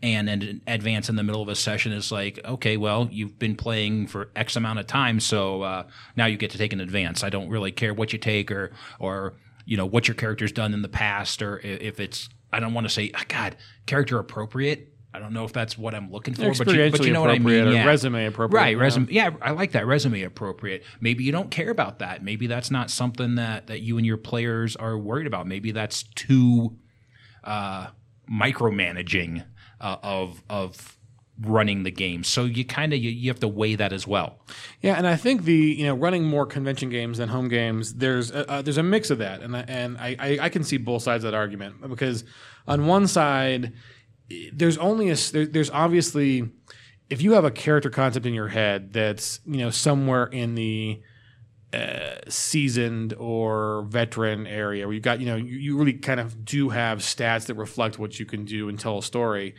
and an advance in the middle of a session is like okay well you've been playing for x amount of time so uh, now you get to take an advance. I don't really care what you take or or you know what your character's done in the past or if it's i don't want to say "Ah, god character appropriate i don't know if that's what i'm looking for but you, but you know what i mean yeah. resume appropriate. Right, resume. Yeah, I like that resume appropriate. Maybe you don't care about that. Maybe that's not something that that you and your players are worried about. Maybe that's too uh, micromanaging uh, of of running the game. So you kind of you, you have to weigh that as well. Yeah, and I think the you know running more convention games than home games, there's a, uh, there's a mix of that, and I- and I, I I can see both sides of that argument because on one side, there's only a there, there's obviously if you have a character concept in your head that's you know somewhere in the uh, seasoned or veteran area where you've got you know you, you really kind of do have stats that reflect what you can do and tell a story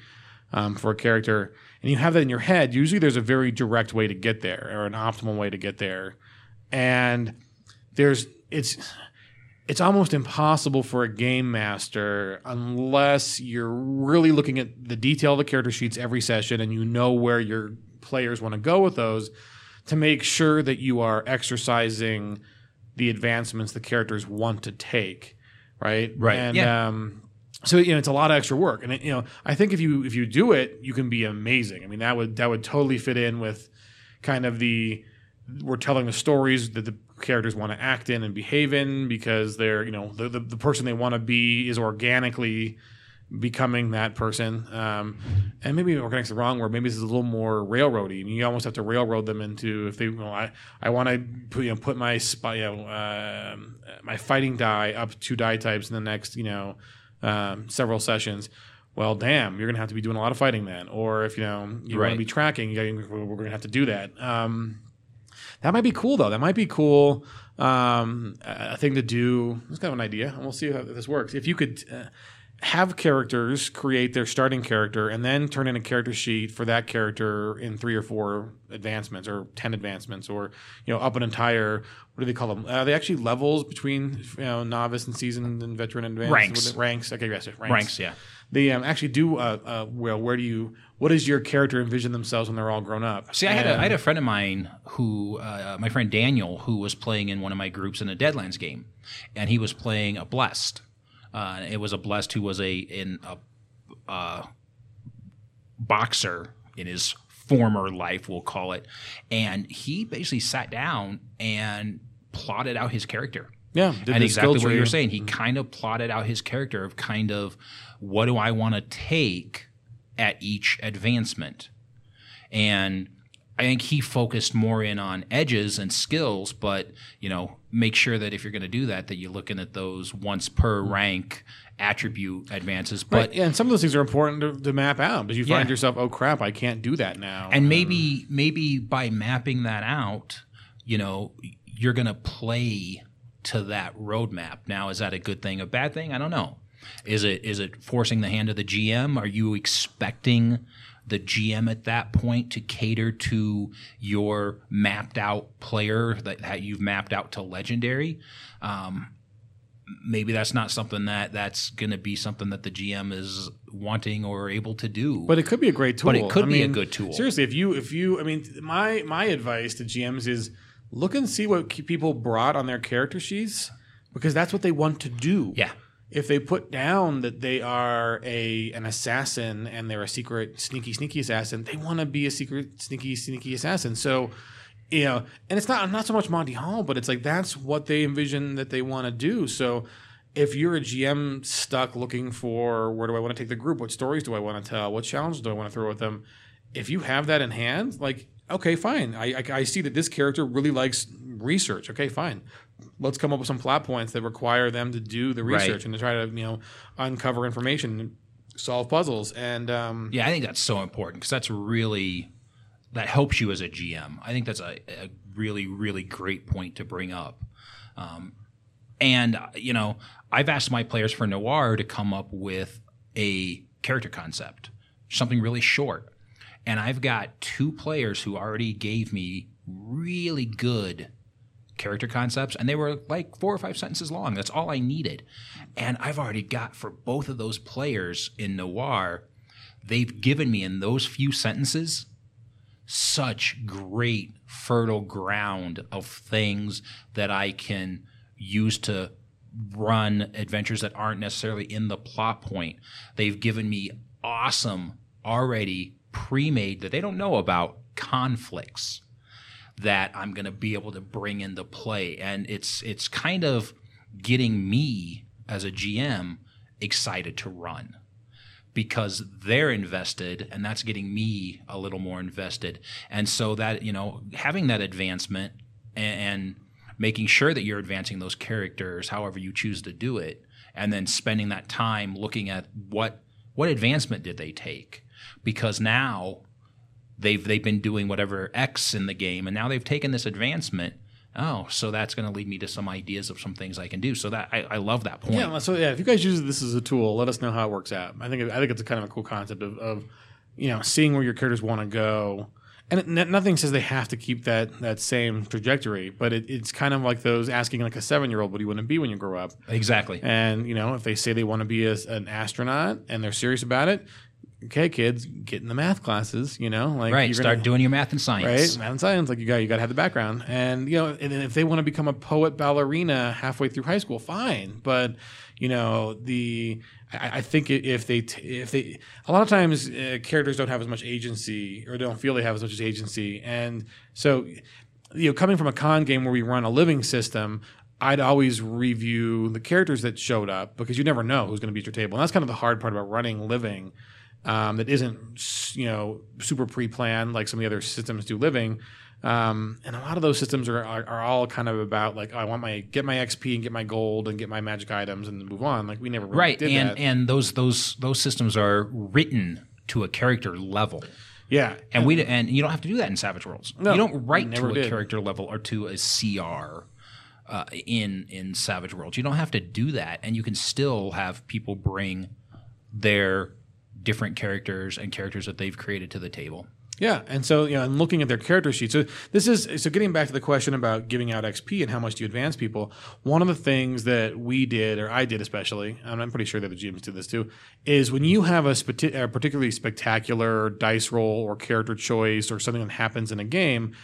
um, for a character and you have that in your head usually there's a very direct way to get there or an optimal way to get there. And there's it's it's almost impossible for a game master unless you're really looking at the detail of the character sheets every session and you know where your players want to go with those to make sure that you are exercising the advancements the characters want to take right? Right, and yeah. um so you know it's a lot of extra work. And it, you know i think if you if you do it you can be amazing. I mean that would that would totally fit in with kind of the we're telling the stories that the characters want to act in and behave in because they're you know the the, the person they want to be is organically becoming that person. Um, and maybe organic's the wrong word maybe this is a little more railroady. And you almost have to railroad them into if they you know, I, I want to put, you know put my spy, you know um, my fighting die up two die types in the next you know um, several sessions. Well damn you're gonna have to be doing a lot of fighting then or if you know you want Right. to be tracking you gotta, we're gonna have to do that. Um, that might be cool though. That might be cool. Um, a thing to do. It's kind of an idea, and we'll see how this works. If you could uh, have characters create their starting character and then turn in a character sheet for that character in three or four advancements or ten advancements or you know up an entire what do they call them? Are they actually levels between you know novice and seasoned and veteran and advanced Ranks. Ranks. Okay, yes, ranks. Ranks, yeah. They um, actually do. Uh, uh, well, where do you? What does your character envision themselves when they're all grown up? See, I had, a, had a friend of mine who, uh, my friend Daniel, who was playing in one of my groups in a Deadlands game, and he was playing a blessed, Uh, it was a blessed who was a in a uh, boxer in his former life, we'll call it, and he basically sat down and plotted out his character. Yeah, did and exactly what you were saying. He kind of plotted out his character of kind of what do I want to take at each advancement, and I think he focused more in on edges and skills, but you know, make sure that if you're going to do that, that you're looking at those once per rank attribute advances. But Right, yeah, and some of those things are important to, to map out because you find Yeah. yourself, oh crap, I can't do that now. and um, maybe maybe by mapping that out, you know, you're going to play to that roadmap. Now, is that a good thing, a bad thing? I don't know. Is it is it forcing the hand of the GM? Are you expecting the GM at that point to cater to your mapped out player that, that you've mapped out to legendary? Um, maybe that's not something that that's going to be something that the GM is wanting or able to do. But it could be a great tool. But it could I be a good tool. Seriously, if you if you I mean my my advice to GMs is look and see what people brought on their character sheets because that's what they want to do. yeah. If they put down that they are a an assassin and they're a secret sneaky sneaky assassin, they want to be a secret sneaky sneaky assassin. So you know, and it's not not so much Monty Hall, but it's like that's what they envision that they want to do. So if you're a GM stuck looking for where do I want to take the group, what stories do I want to tell, what challenges do I want to throw at them, if you have that in hand, like okay, fine, I, I I see that this character really likes research. Okay, fine, let's come up with some plot points that require them to do the Right. research and to try to you know uncover information, solve puzzles, and um, Yeah, I think that's so important because that's really that helps you as a GM. I think that's a, a really, really great point to bring up. Um, and you know, I've asked my players for Noir to come up with a character concept, something really short, and I've got two players who already gave me really good character concepts and they were like four or five sentences long. That's all i needed. And i've already got for both of those players in noir they've given me in those few sentences such great fertile ground of things that i can use to run adventures that aren't necessarily in the plot point. They've given me awesome already pre-made that they don't know about conflicts that I'm going to be able to bring into play, and it's it's kind of getting me as a GM excited to run because they're invested, and that's getting me a little more invested, and so that you know having that advancement and, and making sure that you're advancing those characters, however you choose to do it, and then spending that time looking at what what advancement did they take, because now they've they've been doing whatever X in the game, and now they've taken this advancement. Oh, so that's going to lead me to some ideas of some things I can do. So that I, I love that point. Yeah, so yeah, if you guys use this as a tool, let us know how it works out. I think I think it's a kind of a cool concept of, of you know seeing where your characters want to go, and it, nothing says they have to keep that that same trajectory, but it, it's kind of like those asking like a seven year old what do you want to be when you grow up, exactly. and you know if they say they want to be a, an astronaut and they're serious about it, okay, kids, get in the math classes, you know, like Right. Start gonna- doing your math and science. right? Math and science, like you got you got to have the background, and you know, and then if they want to become a poet ballerina halfway through high school, fine. But you know, the I, I think if they t- if they a lot of times uh, characters don't have as much agency or don't feel they have as much agency, and so you know, coming from a con game where we run a living system. I'd always review the characters that showed up because you never know who's going to be at your table, and that's kind of the hard part about running living um, that isn't you know super pre-planned like some of the other systems do living um, and a lot of those systems are, are, are all kind of about like I want my get my XP and get my gold and get my magic items and move on like we never really Right. did And that and those those those systems are written to a character level. yeah And we and you don't have to do that in Savage Worlds. No, you don't write to a did. character level or to a CR uh, in in Savage Worlds. You don't have to do that, and you can still have people bring their different characters and characters that they've created to the table. Yeah, and so you know, and looking at their character sheet. So this is so getting back to the question about giving out XP and how much do you advance people. One of the things that we did, or I did especially, and I'm pretty sure that the GMs did this too, is when you have a, spati- a particularly spectacular dice roll or character choice or something that happens in a game,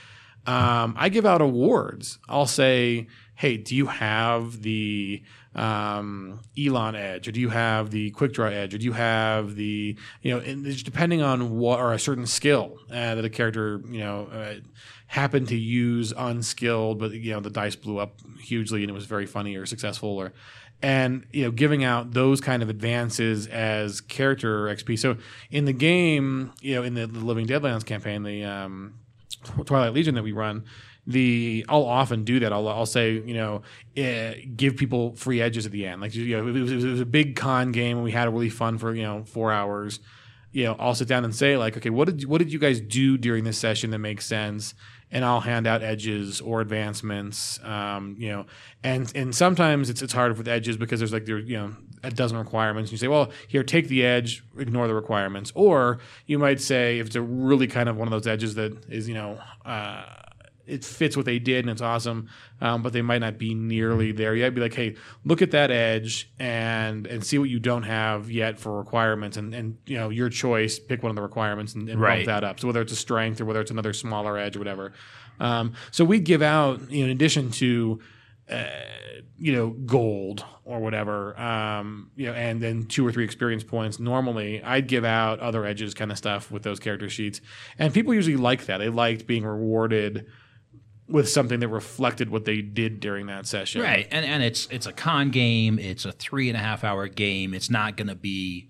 um, I give out awards. I'll say, "Hey, do you have the um, Elan edge, or do you have the quick draw edge, or do you have the you know, and it's depending on what or a certain skill uh, that a character you know uh, happened to use unskilled, but you know the dice blew up hugely and it was very funny or successful or and you know giving out those kind of advances as character XP. So in the game, you know, in the, the Living Deadlands campaign, the um, Twilight Legion that we run, the I'll often do that. I'll, I'll say, you know, uh, give people free edges at the end. Like, you know, it was, it was a big con game and we had a really fun for, you know, four hours. You know, I'll sit down and say like, okay, what did what did you guys do during this session that makes sense? And I'll hand out edges or advancements. Um, you know, and and sometimes it's it's harder with edges because there's like there you know a dozen requirements. And You say, well, here, take the edge, ignore the requirements. Or you might say, if it's a really kind of one of those edges that is, you know, uh, it fits what they did and it's awesome, um, but they might not be nearly there yet. Be like, hey, look at that edge and and see what you don't have yet for requirements, and and you know your choice, pick one of the requirements and, and Right. bump that up. So whether it's a strength or whether it's another smaller edge or whatever. Um, so we give out, you know, in addition to uh, you know, gold or whatever, um, you know, and then two or three experience points. Normally, I'd give out other edges kind of stuff with those character sheets, and people usually like that. They liked being rewarded with something that reflected what they did during that session. Right, and and it's it's a con game. It's a three and a half hour game. It's not going to be,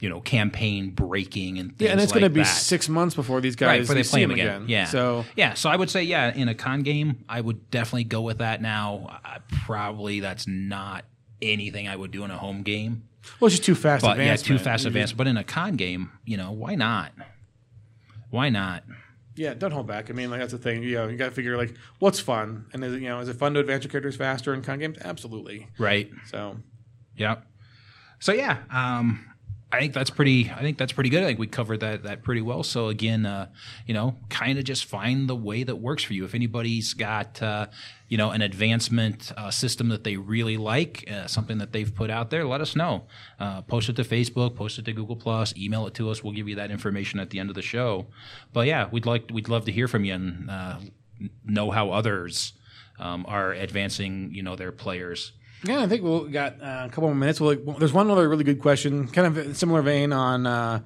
you know, campaign breaking and things like that. Yeah, and it's like going to be six months before these guys right before they see play them them again. Yeah. So yeah, so I would say yeah, in a con game, I would definitely go with that. Now, I, probably that's not anything I would do in a home game. well, it's just too fast. But yeah, too fast You advance. But in a con game, you know, why not? Why not? Yeah, don't hold back. I mean, like that's the thing. You know, you got to figure like what's fun, and is it, you know, is it fun to advance your characters faster in con games? Absolutely. Right. So Yep. So yeah, um, I think that's pretty. I think that's pretty good. I think we covered that that pretty well. So again, uh, you know, kind of just find the way that works for you. If anybody's got uh, you know an advancement uh, system that they really like, uh, something that they've put out there, let us know. Uh, post it to Facebook, post it to Google Plus, email it to us. We'll give you that information at the end of the show. But yeah, we'd like we'd love to hear from you and uh, know how others um, are advancing. You know their players. Yeah, I think we'll got uh, a couple more minutes. We'll, well, there's one other really good question, kind of similar vein on uh,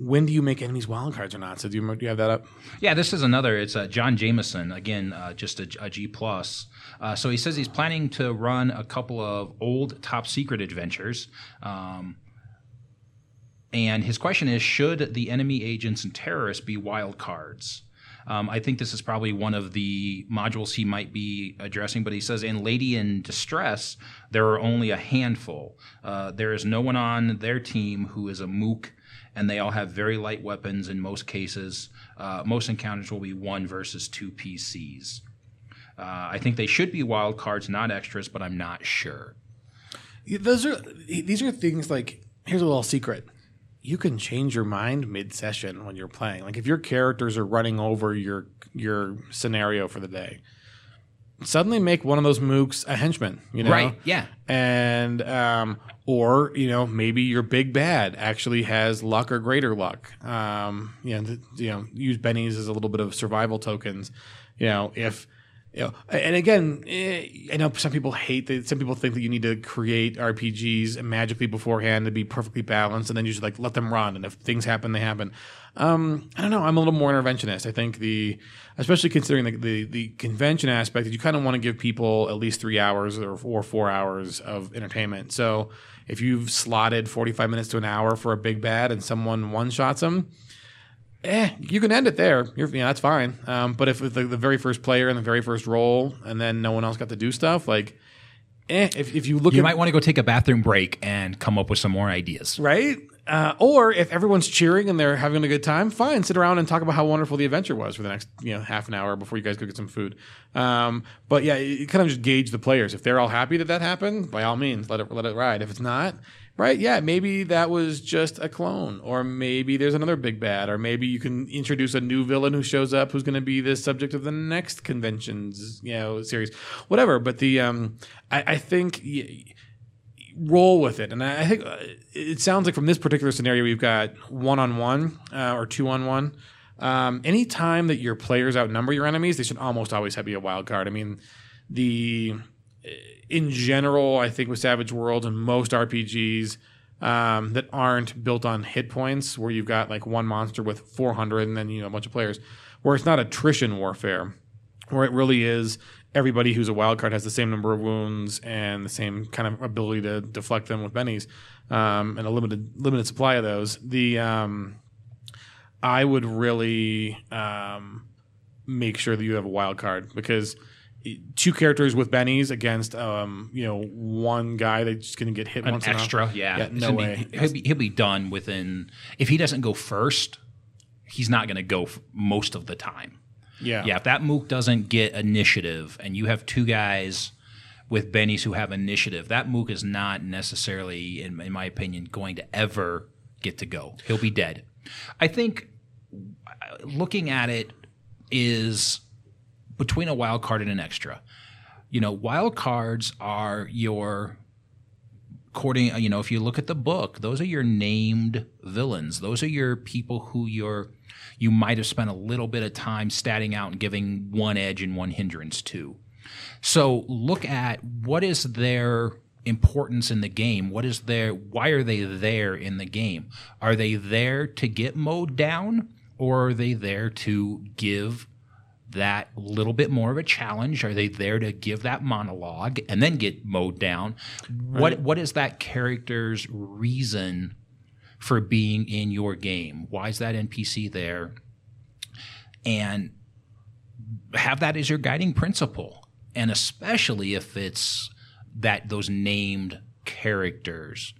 when do you make enemies wild cards or not. So do you, do you have that up? Yeah, this is another. It's uh, John Jameson again, uh, just a, a G plus. Uh, so he says he's planning to run a couple of old top secret adventures. Um, and his question is: Should the enemy agents and terrorists be wild cards? Um, I think this is probably one of the modules he might be addressing, but he says in Lady in Distress, there are only a handful. Uh, there is no one on their team who is a mook, and they all have very light weapons in most cases. Uh, most encounters will be one versus two PCs. Uh, I think they should be wild cards, not extras, but I'm not sure. Those are these are things like here's a little secret. You can change your mind mid session when you're playing. Like if your characters are running over your your scenario for the day, suddenly make one of those mooks a henchman. You know, Right, yeah. and um, or you know maybe your big bad actually has luck or greater luck. Um, you know, th- you know, use bennies as a little bit of survival tokens. You know, if you know, and again, eh, I know some people hate that. Some people think that you need to create RPGs magically beforehand to be perfectly balanced, and then you should like let them run. And if things happen, they happen. Um, I don't know. I'm a little more interventionist. I think the, especially considering the the, the convention aspect, that you kind of want to give people at least three hours or, or four hours of entertainment. So if you've slotted 45 minutes to an hour for a big bad and someone one shots them, eh, you can end it there. You're, you know, that's fine. Um, but if it's the, the very first player and the very first roll, and then no one else got to do stuff, like, eh, if, if you look You at might want to go take a bathroom break and come up with some more ideas. right, uh, or if everyone's cheering and they're having a good time, fine, sit around and talk about how wonderful the adventure was for the next you know half an hour before you guys go get some food. Um, but yeah, you kind of just gauge the players. If they're all happy that that happened, by all means, let it let it ride. If it's not, right, yeah, maybe that was just a clone, or maybe there's another big bad, or maybe you can introduce a new villain who shows up who's going to be the subject of the next convention's you know series, whatever. But the um, I, I think. y- roll with it. And I think uh, it sounds like from this particular scenario, we've got one on one or two on one. Um, anytime that your players outnumber your enemies, they should almost always have be a wild card. I mean, the in general, I think with Savage Worlds and most RPGs um, that aren't built on hit points, where you've got like one monster with 400 and then you know a bunch of players, where it's not attrition warfare, where it really is everybody who's a wild card has the same number of wounds and the same kind of ability to deflect them with bennies, um, and a limited limited supply of those. The um, I would really um, make sure that you have a wild card because two characters with bennies against um, you know one guy that's just going to get hit An once in a- extra, yeah. yeah no gonna be- way. he'll, be, he'll be done within. If he doesn't go first, he's not going to go f- most of the time. yeah, Yeah, if that mook doesn't get initiative and you have two guys with bennies who have initiative, that mook is not necessarily, in, in my opinion, going to ever get to go. He'll be dead. I think uh, looking at it is between a wild card and an extra. You know, wild cards are your according you know if you look at the book those are your named villains. Those are your people who you're you might have spent a little bit of time statting out and giving one edge and one hindrance to. So look at what is their importance in the game. What is their why are they there in the game? Are they there to get mowed down or are they there to give that little bit more of a challenge? Are they there to give that monologue and then get mowed down? What what is that character's reason for being in your game? Why is that NPC there? And have that as your guiding principle. And especially if it's that those named characters,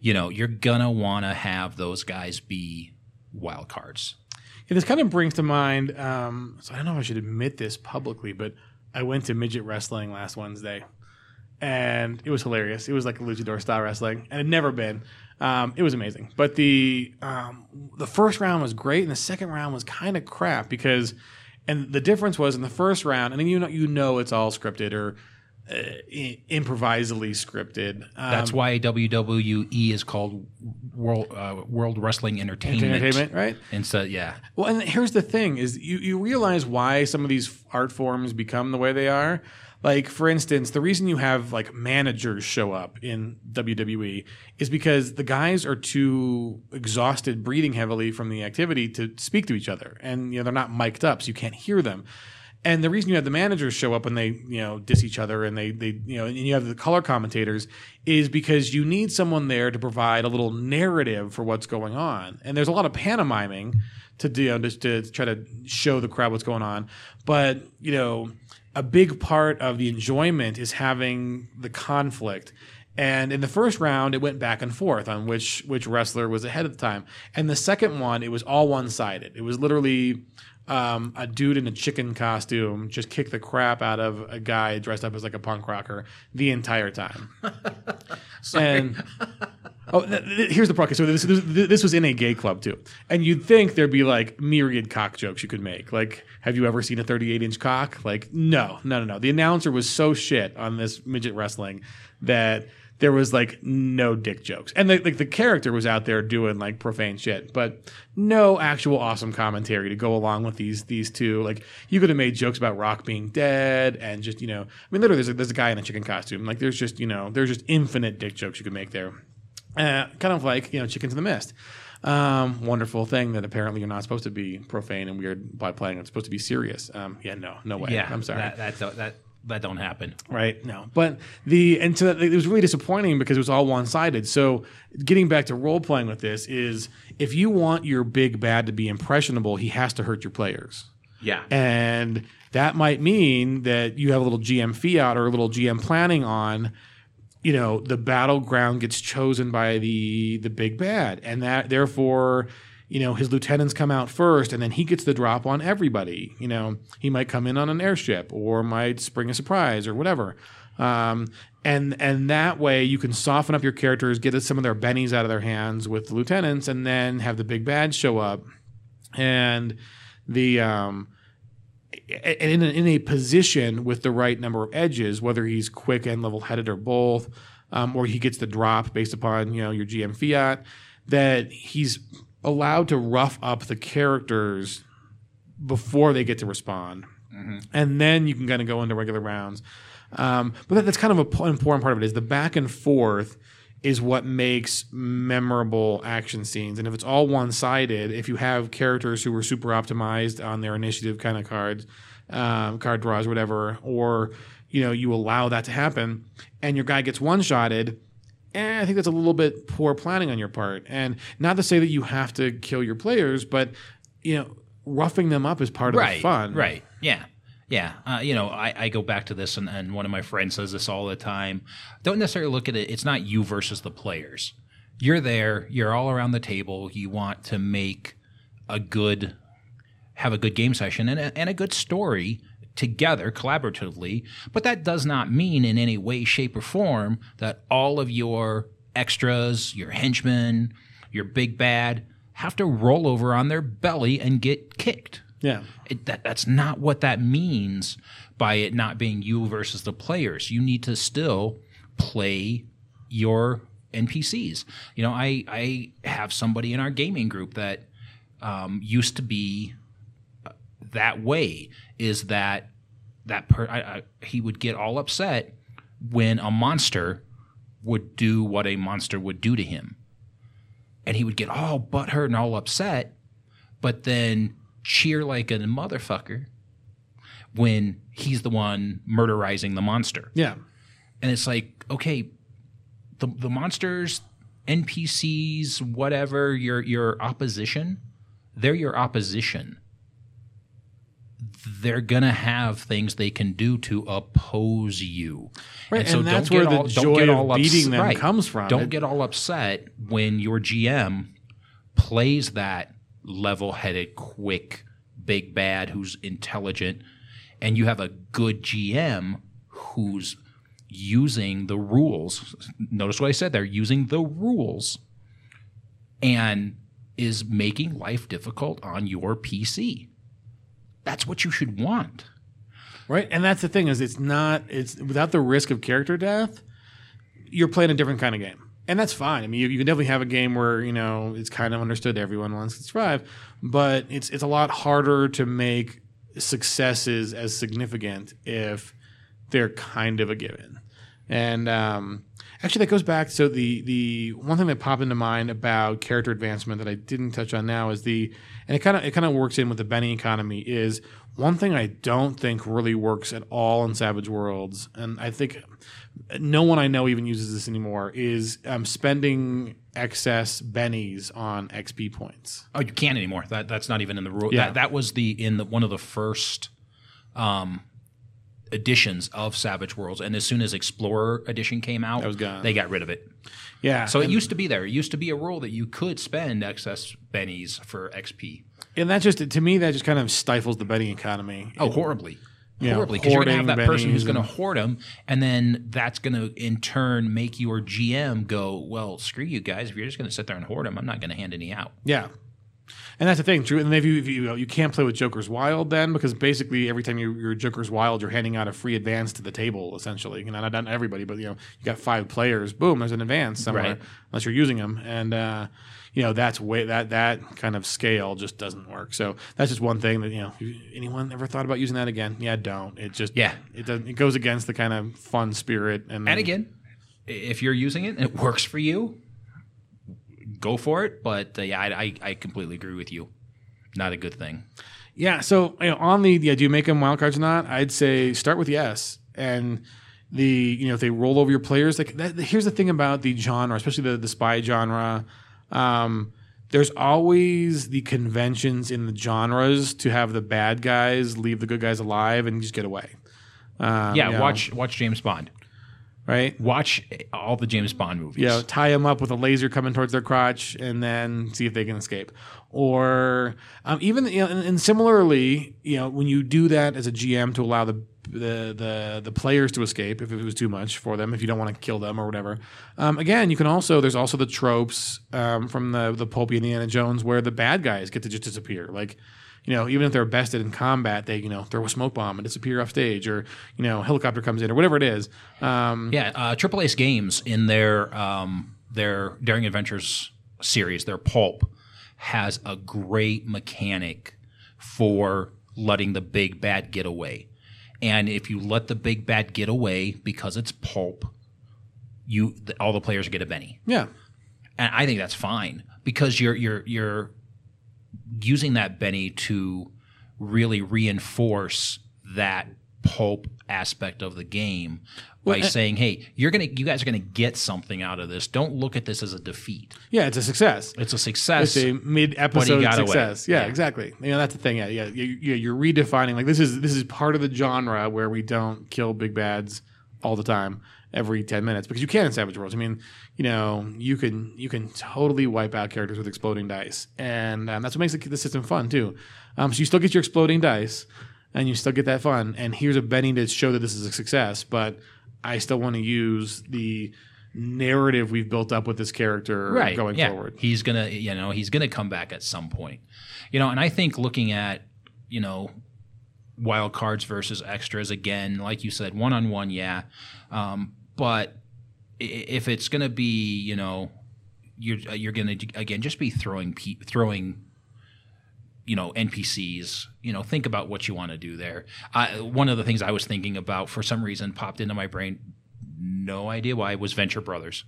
you know, you're gonna want to have those guys be wild cards. This kind of brings to mind. Um, so I don't know if I should admit this publicly, but I went to midget wrestling last Wednesday, and it was hilarious. It was like a luchador style wrestling, and it never been. Um, it was amazing, but the um, the first round was great, and the second round was kind of crap because, and the difference was in the first round, and then you know you know it's all scripted or uh, i- scripted. Um, That's why WWE is called World uh, World Wrestling Entertainment. entertainment, right? And so, yeah, Well, and here's the thing: is you you realize why some of these art forms become the way they are. Like, for instance, the reason you have like managers show up in WWE is because the guys are too exhausted, breathing heavily from the activity to speak to each other, and you know they're not mic'd up, so you can't hear them. And the reason you have the managers show up when they, you know, diss each other and they, they, you know, and you have the color commentators is because you need someone there to provide a little narrative for what's going on. And there's a lot of pantomiming to do, you know, just to try to show the crowd what's going on. But, you know, a big part of the enjoyment is having the conflict. And in the first round, it went back and forth on which which wrestler was ahead at the time. And the second one, it was all one sided. It was literally um, a dude in a chicken costume just kicked the crap out of a guy dressed up as like a punk rocker the entire time. and oh, th- th- here's the problem. So this, this this was in a gay club too, and you'd think there'd be like myriad cock jokes you could make. Like, have you ever seen a 38 inch cock? Like, no, no, no, no. The announcer was so shit on this midget wrestling that there was like no dick jokes, and the, like the character was out there doing like profane shit, but no actual awesome commentary to go along with these these two. Like, you could have made jokes about Rock being dead, and just you know, I mean, literally, there's a, there's a guy in a chicken costume. Like, there's just you know, there's just infinite dick jokes you could make there. Uh, kind of like you know, chickens in the mist. Um, wonderful thing that apparently you're not supposed to be profane and weird by playing. It's supposed to be serious. Um, yeah, no, no way. yeah, I'm sorry. That that don't- that that don't happen. Right. No. But the and so it was really disappointing because it was all one sided. So getting back to role playing with this is if you want your big bad to be impressionable, he has to hurt your players. Yeah, And that might mean that you have a little GM fiat or a little GM planning on, you know, the battleground gets chosen by the the big bad, and that therefore, you know, his lieutenants come out first, and then he gets the drop on everybody. You know, he might come in on an airship or might spring a surprise or whatever. Um, and and that way you can soften up your characters, get some of their bennies out of their hands with the lieutenants, and then have the big bad show up, and the um, in a, in a position with the right number of edges, whether he's quick and level headed or both, um, or he gets the drop based upon you know your GM fiat, that he's allowed to rough up the characters before they get to respond, and then you can kind of go into regular rounds. Um, but that, that's kind of a p- important part of it is the back and forth is what makes memorable action scenes. And if it's all one sided, if you have characters who are super optimized on their initiative kind of cards, um, card draws, whatever, or you know you allow that to happen, and your guy gets one shotted. Eh, I think that's a little bit poor planning on your part. And not to say that you have to kill your players, but you know, roughing them up is part of right, the fun. Right. Yeah. Yeah. Uh, you know, I, I go back to this, and, and one of my friends says this all the time. Don't necessarily look at it, it's not you versus the players. You're there, you're all around the table, you want to make a good, have a good game session and a, and a good story together collaboratively. But that does not mean in any way, shape, or form that all of your extras, your henchmen, your big bad have to roll over on their belly and get kicked. Yeah. It, that, that's not what that means by it not being you versus the players. You need to still play your NPCs. You know, I I have somebody in our gaming group that um, used to be that way. Is that that per, I, I, he would get all upset when a monster would do what a monster would do to him, and he would get all butthurt and all upset, but then cheer like a motherfucker when he's the one murderizing the monster. Yeah. And it's like, okay, the the monsters, NPCs, whatever, your your opposition, they're your opposition. They're gonna have things they can do to oppose you, Right, and that's where the joy of beating them comes from. Don't It- get all upset when your GM plays that level-headed, quick, big bad who's intelligent, and you have a good GM who's using the rules. Notice what I said there, using the rules and is making life difficult on your PC. That's what you should want. Right, and that's the thing is it's not it's without the risk of character death, you're playing a different kind of game, and that's fine. I mean, you, you can definitely have a game where you know it's kind of understood everyone wants to survive, but it's it's a lot harder to make successes as significant if they're kind of a given. And um, actually, that goes back. So the the one thing that popped into mind about character advancement that I didn't touch on now is the, and it kind of it kind of works in with the Benny economy. Is one thing I don't think really works at all in Savage Worlds, and I think no one I know even uses this anymore. Is um, spending excess bennies on XP points. Oh, you can't anymore. That that's not even in the rule. Yeah. That that was the in the one of the first um editions of Savage Worlds, and as soon as Explorer edition came out, they got rid of it. Yeah. So it used to be there. It used to be a rule that you could spend excess bennies for XP. and that just to me that just kind of stifles the Benny economy. Oh, horribly. Yeah, horribly. Because you're to have that person who's going to hoard them, and then that's going to in turn make your GM go, well, screw you guys. If you're just going to sit there and hoard them, I'm not going to hand any out. Yeah. And that's the thing, true. And if you, if you you can't play with Joker's Wild then because basically every time you, you're Joker's Wild, you're handing out a free advance to the table essentially. You know, not, not everybody, but you know, you got five players, boom, there's an advance somewhere, Right. unless you're using them, and uh, you know that's way that that kind of scale just doesn't work. So that's just one thing that you know. Anyone ever thought about using that again? Yeah, don't. It just Yeah. it doesn't. It goes against the kind of fun spirit and And again, if you're using it and it works for you, go for it. But uh, yeah, I, I, I completely agree with you. Not a good thing. Yeah. So you know, on the yeah, do you make them wild cards or not? I'd say start with yes. And the you know if they roll over your players, like that, here's the thing about the genre, especially the the spy genre. Um, there's always the conventions in the genres to have the bad guys leave the good guys alive and just get away. Um, Yeah, you know, watch watch James Bond. Right. Watch all the James Bond movies. you know, tie them up with a laser coming towards their crotch, and then see if they can escape. Or um, even you know, and, and similarly, you know, when you do that as a GM to allow the the the, the players to escape if it was too much for them, if you don't want to kill them or whatever. Um, again, you can also there's also the tropes um, from the the pulpy Indiana Jones where the bad guys get to just disappear, like. You know, even if they're bested in combat, they you know throw a smoke bomb and disappear off stage, or you know, helicopter comes in, or whatever it is. Um, Yeah, uh, Triple Ace Games in their um, their Daring Adventures series, their pulp has a great mechanic for letting the big bad get away. And if you let the big bad get away because it's pulp, you all the players get a Benny. Yeah. And I think that's fine because you're you're you're using that Benny to really reinforce that pulp aspect of the game by saying, "Hey, you're gonna, you guys are gonna get something out of this. Don't look at this as a defeat. Yeah, it's a success. It's a success." It's a mid-episode success. Yeah, Yeah. exactly. You know, that's the thing. Yeah, yeah, you, you- you're redefining. Like this is this is part of the genre where we don't kill big bads all the time every 10 minutes because you can in Savage Worlds. I mean, you know, you can you can totally wipe out characters with exploding dice, and um, that's what makes the, the system fun too. Um, so you still get your exploding dice, and you still get that fun. And here's a Benny to show that this is a success, but I still want to use the narrative we've built up with this character right going yeah. forward. He's gonna, you know, he's gonna come back at some point. You know, and I think looking at, you know, wild cards versus extras again, like you said, one on one, yeah. Um, but if it's gonna be, you know, you're you're gonna again just be throwing pe- throwing. You know NPCs. You know, think about what you want to do there. I, one of the things I was thinking about for some reason popped into my brain. No idea why was Venture Brothers.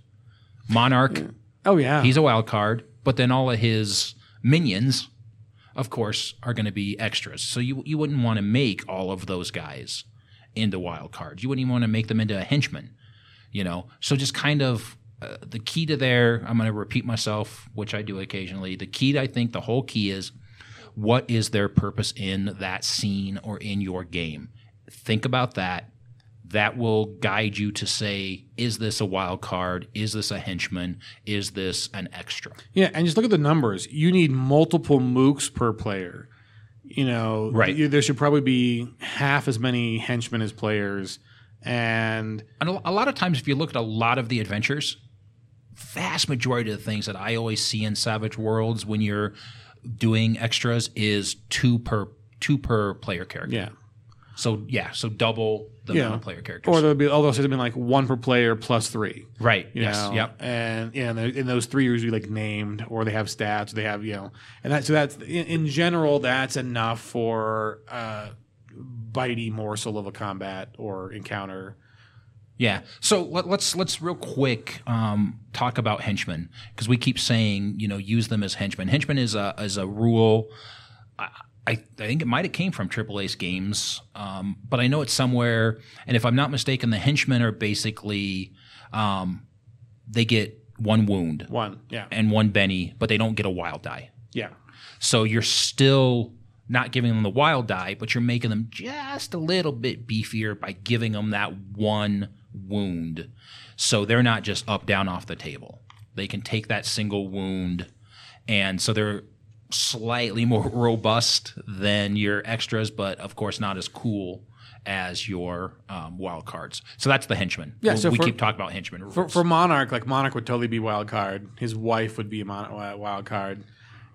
Monarch. Oh yeah, He's a wild card, but then all of his minions, of course, are going to be extras. So you you wouldn't want to make all of those guys into wild cards. You wouldn't even want to make them into a henchman. You know, so just kind of uh, the key to there. I'm going to repeat myself, which I do occasionally. The key, I think, the whole key is what is their purpose in that scene or in your game. Think about that. That will guide you to say, is this a wild card? Is this a henchman? Is this an extra? Yeah, and just look at the numbers. You need multiple mooks per player. You know, Right. you- there should probably be half as many henchmen as players, and And a a lot of times, if you look at a lot of the adventures, vast majority of the things that I always see in Savage Worlds when you're doing extras is two per two per player character. yeah, So yeah, so double the yeah, amount of player characters. or there'll be although have been like one per player plus three. right. Yes. know? Yep. And yeah, and, and those three are usually like named, or they have stats, or they have you know, and that so that's in, in general that's enough for a bitey morsel of a combat or encounter. Yeah. So let, let's let's real quick um, talk about henchmen because we keep saying you know use them as henchmen. Henchmen is a is a rule. I, I, I think it might have came from Triple Ace Games, um, but I know it's somewhere. And if I'm not mistaken, the henchmen are basically um, they get one wound One, yeah, and one Benny, but they don't get a wild die. yeah, So you're still not giving them the wild die, but you're making them just a little bit beefier by giving them that one wound. So they're not just up, down, off the table. They can take that single wound. And so they're slightly more robust than your extras, but of course not as cool as your um, wild cards. So that's the henchman. Yeah, so we for- keep talking about henchmen rules. For, for Monarch, like Monarch would totally be wild card. His wife would be a mon- wild card,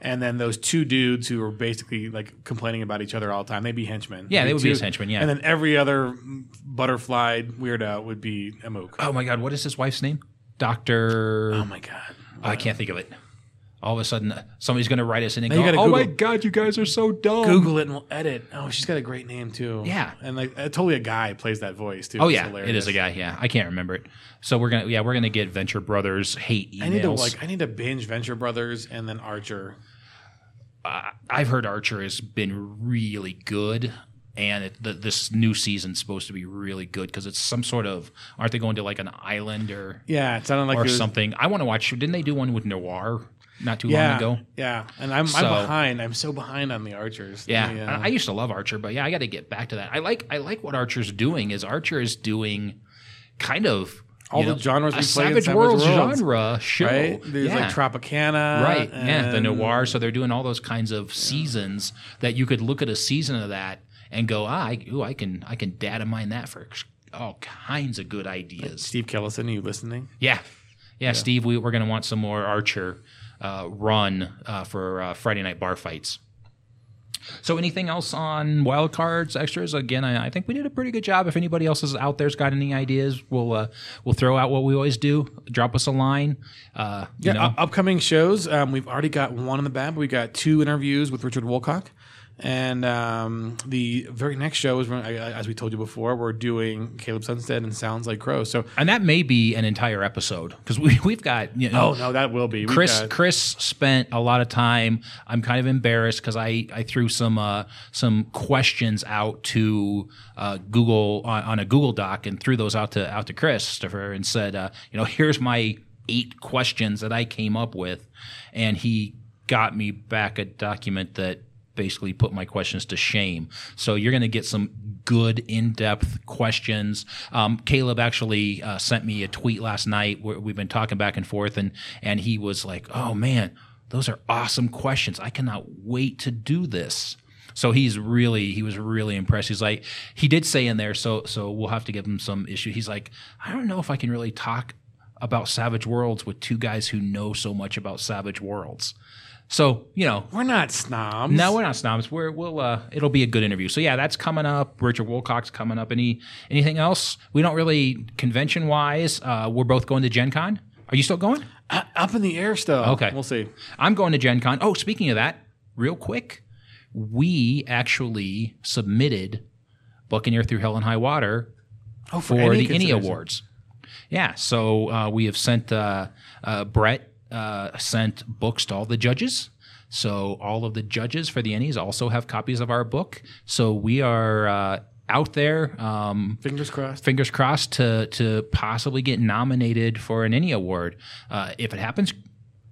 and then those two dudes who are basically like complaining about each other all the time, they'd be henchmen. Yeah, they would be two- his henchmen, yeah. and then every other butterfly weirdo would be a mook. oh my God, what is his wife's name? Doctor. Oh my god! I can't think of it. All of a sudden, uh, somebody's going to write us in and go, "Oh my god, you guys are so dumb." Google it and we'll edit. Oh, she's got a great name too. Yeah. and like uh, totally a guy plays that voice too. Oh yeah, it is a guy. Yeah, I can't remember it. So we're gonna, yeah, we're gonna get Venture Brothers hate emails. I need to like I need to binge Venture Brothers and then Archer. I've heard Archer has been really good, and it, the, this new season's supposed to be really good because it's some sort of. Aren't they going to like an island or Yeah, it sounded like or it was- something? I want to watch. Didn't they do one with Noir not too Yeah, long ago? yeah, and I'm So- I'm behind. I'm so behind on the Archers. Yeah, The, I, uh, I used to love Archer, but yeah, I got to get back to that. I like I like what Archer's doing. Is Archer is doing kind of All the genres a we play in Savage, Savage Worlds, Worlds. genre show. right? There's yeah. like Tropicana, right yeah the noir so they're doing all those kinds of seasons that you could look at a season of that and go ah, I, ooh, I can i can data mine that for all kinds of good ideas Steve Kellison, are you listening? yeah yeah, steve we, we're going to want some more archer run uh, for uh, friday night bar fights so anything else on wild cards extras again I, I think we did a pretty good job if anybody else is out there's got any ideas we'll uh, we'll throw out what we always do drop us a line uh, you Yeah, know. u- upcoming shows. Um, we've already got one in the bag. We got two interviews with Richard Woolcock. And um, the very next show is, when, I- I- as we told you before, we're doing Caleb Sunstead and Sounds Like Crow. So, And that may be an entire episode because we, we've got, you know, oh no, that will be We've Chris got- Chris spent a lot of time. I'm kind of embarrassed because I, I threw some uh, some questions out to uh, Google on, on a Google Doc and threw those out to out to Chris Christopher and said, uh, you know, here's my eight questions that I came up with, and he got me back a document that basically put my questions to shame. So you're going to get some good in-depth questions. Um, Caleb actually uh, sent me a tweet last night where we've been talking back and forth, and and he was like, "Oh man, those are awesome questions. I cannot wait to do this." So he's really he was really impressed. He's like he did say in there, so so we'll have to give him some issue. He's like, I don't know if I can really talk about Savage Worlds with two guys who know so much about Savage Worlds. So you know, we're not snobs. no, we're not snobs. We're we'll uh, it'll be a good interview. So yeah, that's coming up. Richard Woolcock coming up. Ennie anything else? We don't really convention wise. Uh, we're both going to Gen Con. Are you still going? Uh, up in the air still. Okay. we'll see. I'm going to Gen Con. Oh, speaking of that, real quick, we actually submitted Buccaneer Through Hell and High Water Oh, for any the Any. Awards. Yeah, so uh, we have sent uh, uh, Brett uh, sent books to all the judges. So all of the judges for the Ennies also have copies of our book. So we are uh, out there. Um, Fingers crossed. fingers crossed to to possibly get nominated for an Ennie Award. Uh, if it happens,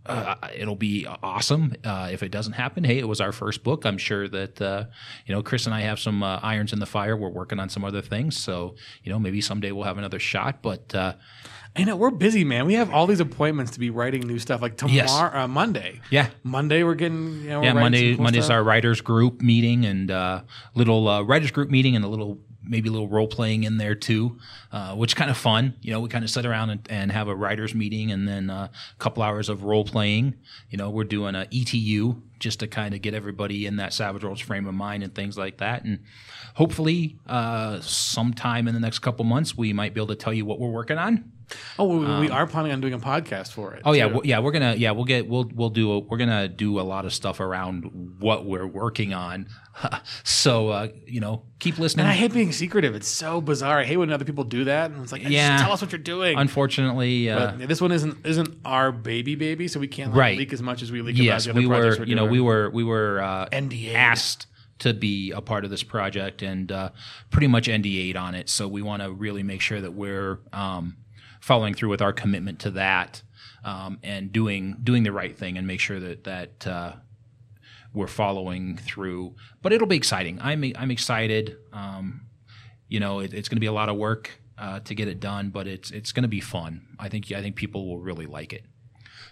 uh, it'll be awesome. Uh, if it doesn't happen, hey, it was our first book. I'm sure that uh, you know Chris and I have some uh, irons in the fire. We're working on some other things, so you know maybe someday we'll have another shot. But uh, I know we're busy, man. We have all these appointments to be writing new stuff. Like tomorrow, Yes. uh, Monday. yeah, Monday we're getting. You know, we're yeah. Monday cool Monday's stuff. our writers group meeting and uh, little uh, writers group meeting and a little maybe a little role playing in there too, uh, which is kind of fun. You know, we kind of sit around and, and have a writers meeting and then uh, a couple hours of role playing. You know, we're doing a ETU just to kind of get everybody in that Savage Worlds frame of mind and things like that. And hopefully, uh, sometime in the next couple months, we might be able to tell you what we're working on. Oh, we, we are planning on doing a podcast for it. Oh yeah, yeah. We're gonna yeah we'll get we'll we'll do a, we're gonna do a lot of stuff around what we're working on. so uh, you know, keep listening. And I hate being secretive. It's so bizarre. I hate when other people do that. And it's like, Yeah. just tell us what you're doing. Unfortunately, uh, this one isn't isn't our baby baby, so we can't like, Right. leak as much as we leak yes, about the other we were you know we were we were uh, NDA'd. asked to be a part of this project and uh, pretty much NDA'd on it. So we want to really make sure that we're um, following through with our commitment to that um, and doing doing the right thing and make sure that that uh, we're following through. But it'll be exciting. I'm I'm excited. Um, you know, it, it's going to be a lot of work uh, to get it done, but it's it's going to be fun. I think I think people will really like it.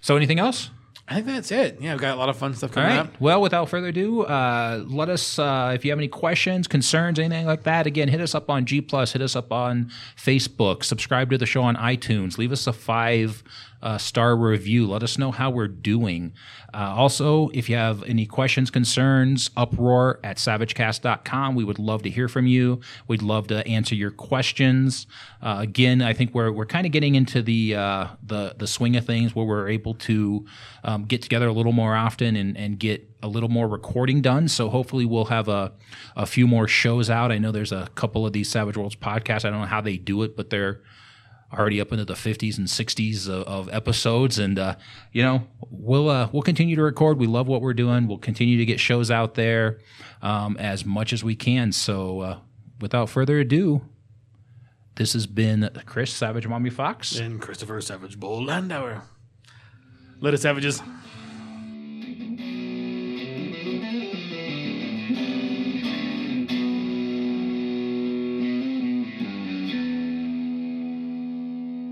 So, anything else? I think that's it. Yeah, we've got a lot of fun stuff coming right. up. Well, without further ado, uh, let us. Uh, if you have any questions, concerns, anything like that, again, hit us up on G Plus. Hit us up on Facebook. Subscribe to the show on iTunes. Leave us a five uh, star review. Let us know how we're doing. Uh, also, if you have any questions, concerns, uproar at savagecast.com. We would love to hear from you. We'd love to answer your questions. Uh, again, I think we're, we're kind of getting into the, uh, the, the swing of things where we're able to um, get together a little more often and, and get a little more recording done. So hopefully we'll have a, a few more shows out. I know there's a couple of these Savage Worlds podcasts. I don't know how they do it, but they're already up into the 50s and 60s of, of episodes and uh, you know we'll uh, we'll continue to record we love what we're doing we'll continue to get shows out there um, as much as we can so uh, without further ado this has been chris savage mommy fox And Christopher Savage Bull Landauer. Let us savages.